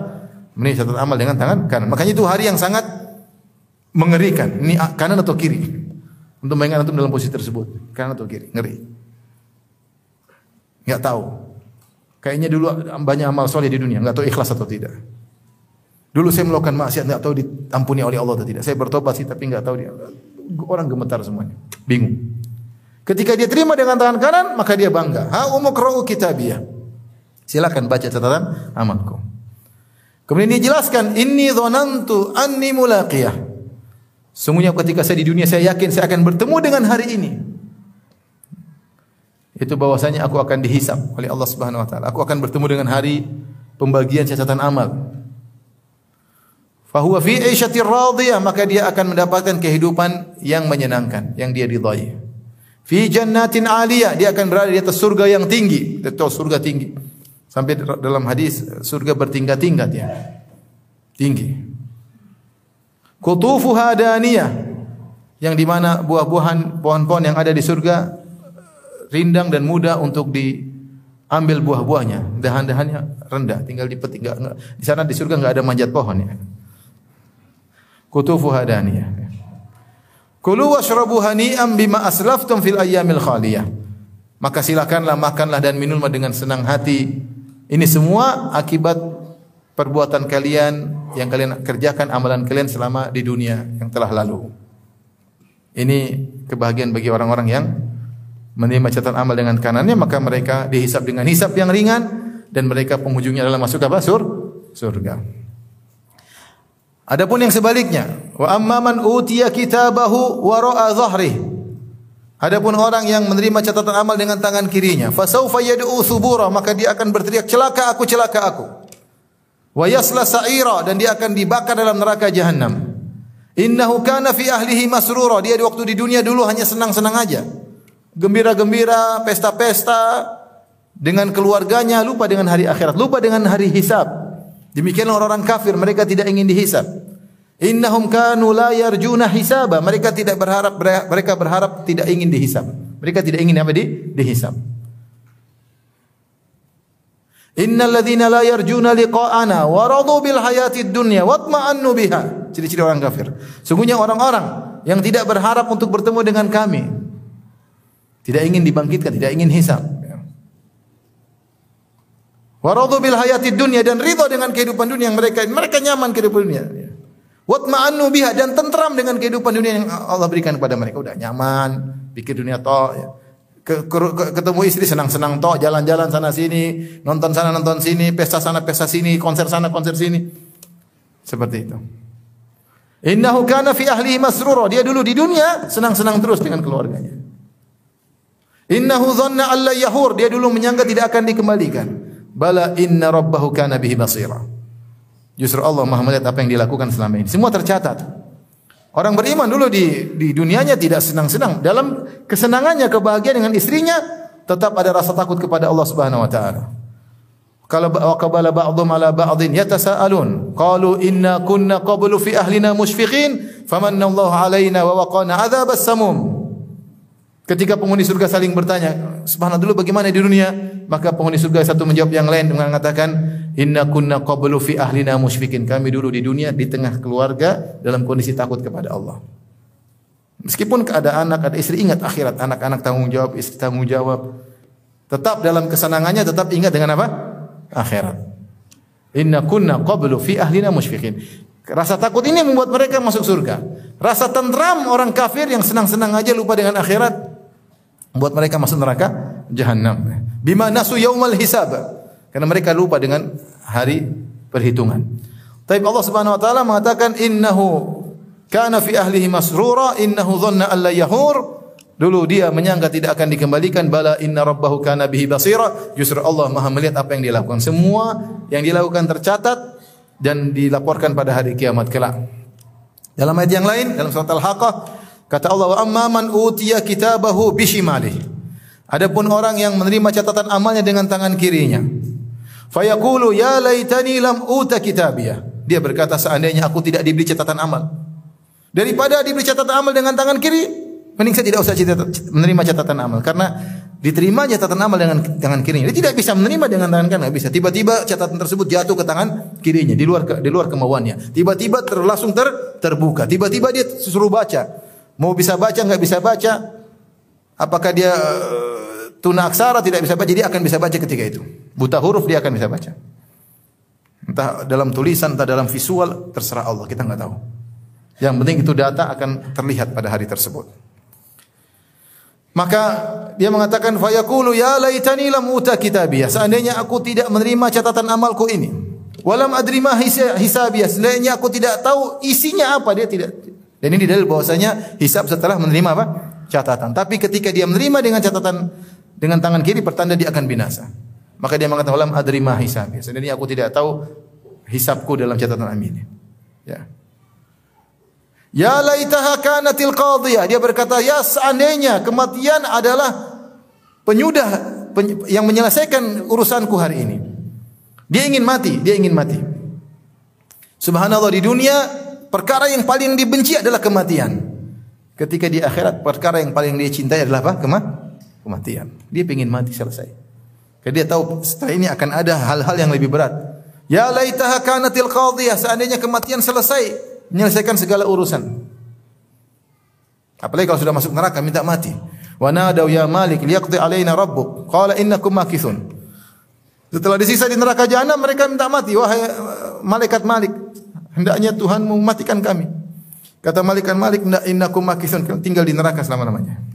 Speaker 1: menerima catatan amal dengan tangan kanan. Makanya itu hari yang sangat mengerikan. Ini kanan atau kiri? Untuk mengingat antum dalam posisi tersebut, kanan atau kiri? Ngeri. Enggak tahu. Kayaknya dulu banyak amal soleh di dunia, enggak tahu ikhlas atau tidak. Dulu saya melakukan maksiat, enggak tahu diampuni oleh Allah atau tidak. Saya bertobat sih, tapi enggak tahu dia. Orang gemetar semuanya, bingung. Ketika dia terima dengan tangan kanan, maka dia bangga. Ha umukra'u kitabiyah. Silakan baca catatan amalku. Kemudian dia jelaskan, inni dhanantu anni mulaqiyah. Sungguhnya ketika saya di dunia saya yakin saya akan bertemu dengan hari ini. Itu bahwasanya aku akan dihisap oleh Allah Subhanahu wa taala. Aku akan bertemu dengan hari pembagian catatan amal. Fahuwa fi 'aisyatir radiyah, maka dia akan mendapatkan kehidupan yang menyenangkan, yang dia ridhai. Fi jannatin aliyah, dia akan berada di atas surga yang tinggi. Kita surga tinggi. Sampai dalam hadis surga bertingkat-tingkat ya. Tinggi. Kutufuha daniyah yang di mana buah-buahan pohon-pohon yang ada di surga rindang dan mudah untuk diambil buah-buahnya. Dahan-dahannya rendah, tinggal dipetik. Enggak, di sana di surga enggak ada manjat pohon ya. Kutufuha daniyah. Kulu washrabu hani'am bima aslaftum fil ayyamil khaliyah. Maka silakanlah makanlah dan minumlah dengan senang hati. Ini semua akibat perbuatan kalian yang kalian kerjakan amalan kalian selama di dunia yang telah lalu. Ini kebahagiaan bagi orang-orang yang menerima catatan amal dengan kanannya maka mereka dihisap dengan hisap yang ringan dan mereka penghujungnya adalah masuk apa? Sur surga. Adapun yang sebaliknya, wa amman utiya kitabahu wara'a dhahri. Adapun orang yang menerima catatan amal dengan tangan kirinya, fasaufa yad'u thubura, maka dia akan berteriak celaka aku, celaka aku. Wa yasla sa'ira dan dia akan dibakar dalam neraka jahanam. Innahu kana fi ahlihi masrura. Dia di waktu di dunia dulu hanya senang-senang aja. Gembira-gembira, pesta-pesta dengan keluarganya, lupa dengan hari akhirat, lupa dengan hari hisab. Demikian orang-orang kafir, mereka tidak ingin dihisab. Innahum kanu la yarjuna hisaba. Mereka tidak berharap mereka berharap tidak ingin dihisab. Mereka tidak ingin apa di dihisab. Innal ladzina la yarjuna liqa'ana wa radu bil hayatid dunya watma'annu biha. Ciri-ciri orang kafir. Sungguhnya orang-orang yang tidak berharap untuk bertemu dengan kami. Tidak ingin dibangkitkan, tidak ingin hisab. Waradu bil hayatid dunia dan ridho dengan kehidupan dunia yang mereka mereka nyaman kehidupan dunia. Wat ma'annu biha dan tentram dengan kehidupan dunia yang Allah berikan kepada mereka. Udah nyaman, pikir dunia toh ya. Ke, ke, ke, ketemu istri senang-senang toh, jalan-jalan sana sini, nonton sana nonton sini, pesta sana pesta sini, konser sana konser sini. Seperti itu. Innahu kana fi ahlihi masrura. Dia dulu di dunia senang-senang terus dengan keluarganya. Innahu dhanna alla yahur. Dia dulu menyangka tidak akan dikembalikan. Bala inna rabbahu kana bihi basira. Justru Allah Maha melihat apa yang dilakukan selama ini. Semua tercatat. Orang beriman dulu di di dunianya tidak senang-senang. Dalam kesenangannya, kebahagiaan dengan istrinya, tetap ada rasa takut kepada Allah Subhanahu wa taala. Kalau qabala ba'dhum ala ba'dhin yatasaalun qalu inna kunna qablu fi ahlina mushfiqin famanna Allah alaina wa waqana adzabas samum. Ketika penghuni surga saling bertanya, subhanallah dulu bagaimana di dunia? Maka penghuni surga satu menjawab yang lain dengan mengatakan, Inna kunna qablu fi ahlina musyfikin. Kami dulu di dunia di tengah keluarga dalam kondisi takut kepada Allah. Meskipun ada anak, ada istri, ingat akhirat. Anak-anak tanggung jawab, istri tanggung jawab. Tetap dalam kesenangannya, tetap ingat dengan apa? Akhirat. Inna kunna qablu fi ahlina musyfiqin. Rasa takut ini membuat mereka masuk surga. Rasa tentram orang kafir yang senang-senang aja lupa dengan akhirat membuat mereka masuk neraka jahanam. Bima nasu yaumal hisab. Karena mereka lupa dengan hari perhitungan. Tapi Allah Subhanahu wa taala mengatakan innahu kana fi ahlihi masrura innahu dhanna an la yahur. Dulu dia menyangka tidak akan dikembalikan bala inna rabbahu kana bihi basira. Justru Allah Maha melihat apa yang dia lakukan. Semua yang dilakukan tercatat dan dilaporkan pada hari kiamat kelak. Dalam ayat yang lain dalam surat Al-Haqqah kata Allah wa amma man utiya kitabahu bishimalih. Adapun orang yang menerima catatan amalnya dengan tangan kirinya. Fayaqulu ya laitani lam uta kitabiyah. Dia berkata seandainya aku tidak diberi catatan amal. Daripada diberi catatan amal dengan tangan kiri, mending saya tidak usah menerima catatan amal karena diterima catatan amal dengan tangan kirinya. Dia tidak bisa menerima dengan tangan kanan, bisa. Tiba-tiba catatan tersebut jatuh ke tangan kirinya di luar di luar kemauannya. Tiba-tiba terlangsung ter, terbuka. Tiba-tiba dia suruh baca. Mau bisa baca nggak bisa baca. Apakah dia uh, tuna aksara tidak bisa baca, dia akan bisa baca ketika itu. Buta huruf dia akan bisa baca. Entah dalam tulisan, entah dalam visual, terserah Allah, kita nggak tahu. Yang penting itu data akan terlihat pada hari tersebut. Maka dia mengatakan fayaqulu ya laitani lam uta kitabiyah. Seandainya aku tidak menerima catatan amalku ini. Walam adri ma hisabiyah. Seandainya aku tidak tahu isinya apa dia tidak. Dan ini dalil bahwasanya hisab setelah menerima apa? catatan. Tapi ketika dia menerima dengan catatan dengan tangan kiri pertanda dia akan binasa. Maka dia mengatakan adri ma hisabiyah. Seandainya aku tidak tahu hisabku dalam catatan amin. Ya. Ya laitaha kanatil qadhiyah. Dia berkata, ya seandainya kematian adalah penyudah yang menyelesaikan urusanku hari ini. Dia ingin mati, dia ingin mati. Subhanallah di dunia perkara yang paling dibenci adalah kematian. Ketika di akhirat perkara yang paling dia cintai adalah apa? Kema kematian. Dia ingin mati selesai. Karena dia tahu setelah ini akan ada hal-hal yang lebih berat. Ya laitaha kanatil qadhiyah. Seandainya kematian selesai, menyelesaikan segala urusan. Apalagi kalau sudah masuk neraka minta mati. Wa nadau ya Malik liyaqdi alaina rabbuk. Qala innakum makithun. Setelah disisa di neraka jahanam mereka minta mati. Wahai malaikat Malik, hendaknya Tuhan mematikan kami. Kata malaikat Malik, innakum makithun, tinggal di neraka selama-lamanya.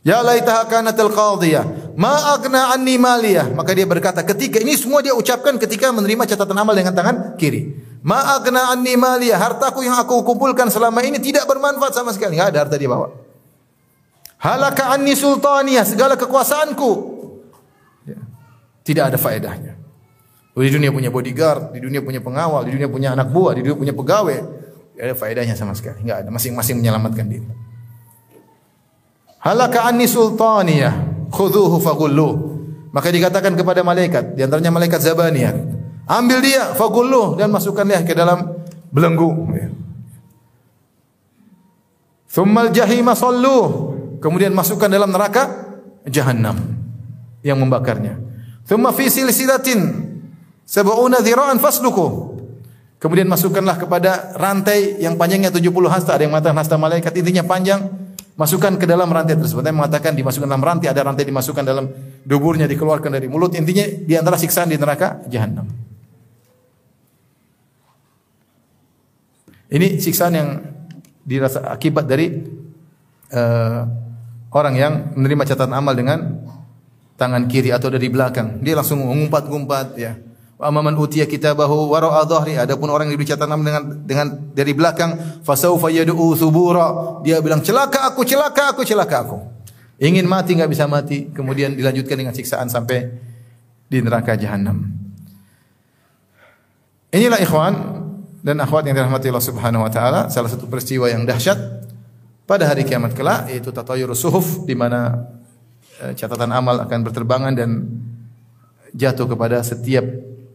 Speaker 1: Ya laitaha kanatil qadhiyah, ma aghna anni maliyah. Maka dia berkata, ketika ini semua dia ucapkan ketika menerima catatan amal dengan tangan kiri. Ma aghna anni maliyah, hartaku yang aku kumpulkan selama ini tidak bermanfaat sama sekali. Enggak ada harta dia bawa. Halaka anni sultaniyah, segala kekuasaanku ya. tidak ada faedahnya. Di dunia punya bodyguard, di dunia punya pengawal, di dunia punya anak buah, di dunia punya pegawai. Tidak ada faedahnya sama sekali. Enggak ada, masing-masing menyelamatkan diri. Halaka anni sultaniyah, khudhuhu faghullu. Maka dikatakan kepada malaikat, di antaranya malaikat Zabaniyah, ambil dia faghullu dan masukkanlah ke dalam belenggu. Thummal jahima sallu. Kemudian masukkan dalam neraka jahanam yang membakarnya. Thumma fi silsilatin sab'una dhira'an fasluku. Kemudian masukkanlah kepada rantai yang panjangnya 70 hasta. Ada yang mengatakan hasta malaikat intinya panjang. Masukkan ke dalam rantai tersebut. Yang mengatakan dimasukkan dalam rantai, ada rantai dimasukkan dalam duburnya, dikeluarkan dari mulut. Intinya di antara siksaan di neraka jahanam. Ini siksaan yang dirasa akibat dari uh, orang yang menerima catatan amal dengan tangan kiri atau dari belakang. Dia langsung mengumpat-ngumpat ya. Wa amman utiya kitabahu wara'a dhahri. Adapun orang yang diberi catatan dengan dengan dari belakang, fasaufa yad'u thubura. Dia bilang celaka aku, celaka aku, celaka aku. Ingin mati enggak bisa mati, kemudian dilanjutkan dengan siksaan sampai di neraka jahanam. Inilah ikhwan dan akhwat yang dirahmati Allah Subhanahu wa taala, salah satu peristiwa yang dahsyat pada hari kiamat kelak yaitu tatayurus suhuf di mana catatan amal akan berterbangan dan jatuh kepada setiap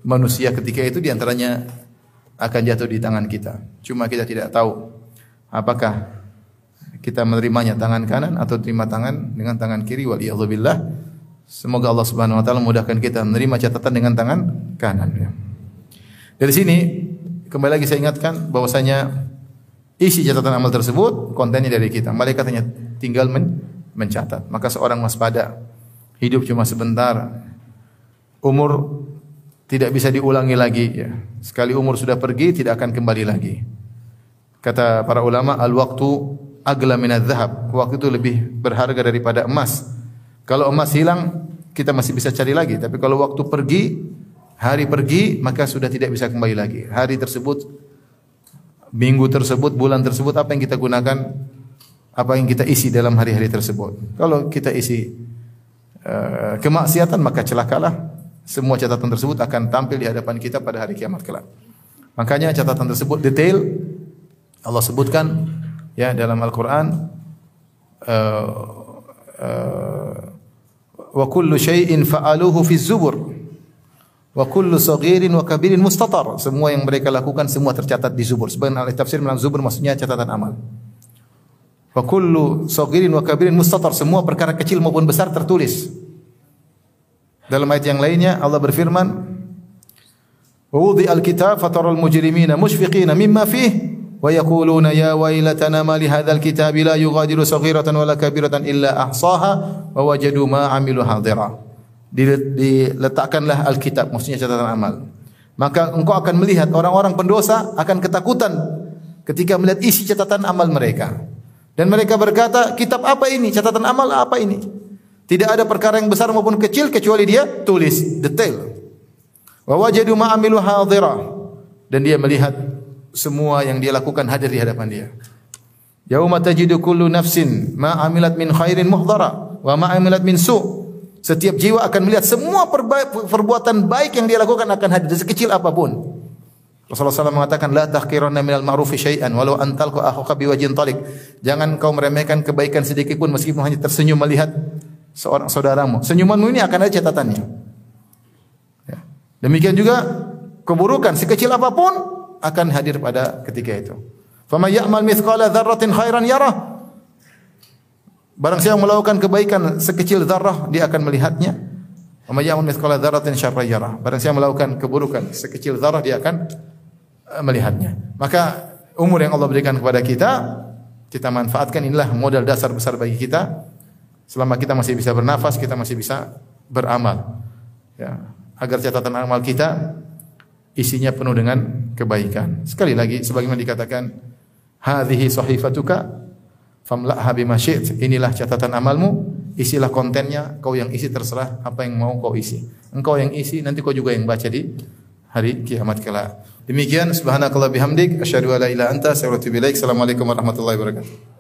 Speaker 1: manusia ketika itu di antaranya akan jatuh di tangan kita. Cuma kita tidak tahu apakah kita menerimanya tangan kanan atau terima tangan dengan tangan kiri waliyadzubillah. Semoga Allah Subhanahu wa taala mudahkan kita menerima catatan dengan tangan kanan. Dari sini kembali lagi saya ingatkan bahwasanya isi catatan amal tersebut kontennya dari kita. Malaikat hanya tinggal men mencatat. Maka seorang waspada hidup cuma sebentar. Umur tidak bisa diulangi lagi ya. Sekali umur sudah pergi tidak akan kembali lagi. Kata para ulama al-waqtu agla minadz. Waktu itu lebih berharga daripada emas. Kalau emas hilang kita masih bisa cari lagi, tapi kalau waktu pergi, hari pergi maka sudah tidak bisa kembali lagi. Hari tersebut minggu tersebut, bulan tersebut apa yang kita gunakan apa yang kita isi dalam hari-hari tersebut. Kalau kita isi uh, kemaksiatan maka celakalah. Semua catatan tersebut akan tampil di hadapan kita pada hari kiamat kelak. Makanya catatan tersebut detail Allah sebutkan ya dalam Al-Qur'an uh, wa kullu syai'in fa'aluhu fi zubur wa kullu saghirin wa kabirin mustatar. Semua yang mereka lakukan semua tercatat di zubur. Sebenarnya ahli tafsir bilang zubur maksudnya catatan amal. Wa kullu saghirin wa kabirin mustatar. Semua perkara kecil maupun besar tertulis. Dalam ayat yang lainnya Allah berfirman, "Wa wudi al-kitab fataral mujrimina mushfiqina mimma fih wa yaquluna ya wailatana ma li hadzal kitabi la yughadiru saghiratan wala kabiratan illa ahsaha wa wajadu ma amilu hadira." Diletakkanlah Alkitab, maksudnya catatan amal. Maka engkau akan melihat orang-orang pendosa akan ketakutan ketika melihat isi catatan amal mereka. Dan mereka berkata, kitab apa ini? Catatan amal apa ini? Tidak ada perkara yang besar maupun kecil kecuali dia tulis detail. Wa wajadu ma amilu hadira. Dan dia melihat semua yang dia lakukan hadir di hadapan dia. Yauma tajidu kullu nafsin ma amilat min khairin muhdara wa ma amilat min su. Setiap jiwa akan melihat semua perbuatan baik yang dia lakukan akan hadir sekecil apa pun. Rasulullah SAW mengatakan la tahqiranna minal ma'rufi syai'an walau antal ku akhuka biwajhin talik. Jangan kau meremehkan kebaikan sedikit pun meskipun hanya tersenyum melihat seorang saudaramu. Senyumanmu ini akan ada catatannya. Ya. Demikian juga keburukan sekecil apa pun akan hadir pada ketika itu. Faman ya'mal mithqala dzarratin khairan yarah. Barang siapa melakukan kebaikan sekecil zarrah dia akan melihatnya. Faman ya'mal mithqala dzarratin syarran yarah. Barang siapa melakukan keburukan sekecil zarrah dia akan Eh, melihatnya. Maka umur yang Allah berikan kepada kita, kita manfaatkan inilah modal dasar besar bagi kita. Selama kita masih bisa bernafas, kita masih bisa beramal. Ya, agar catatan amal kita isinya penuh dengan kebaikan. Sekali lagi sebagaimana dikatakan, hadhihi sahifatuka famla'ha bima. Inilah catatan amalmu, isilah kontennya, kau yang isi terserah apa yang mau kau isi. Engkau yang isi, nanti kau juga yang baca di hari kiamat kelak. Demikian subhanakallah bihamdik asyhadu alla ilaha anta astaghfiruka wa atubu. Assalamualaikum warahmatullahi wabarakatuh.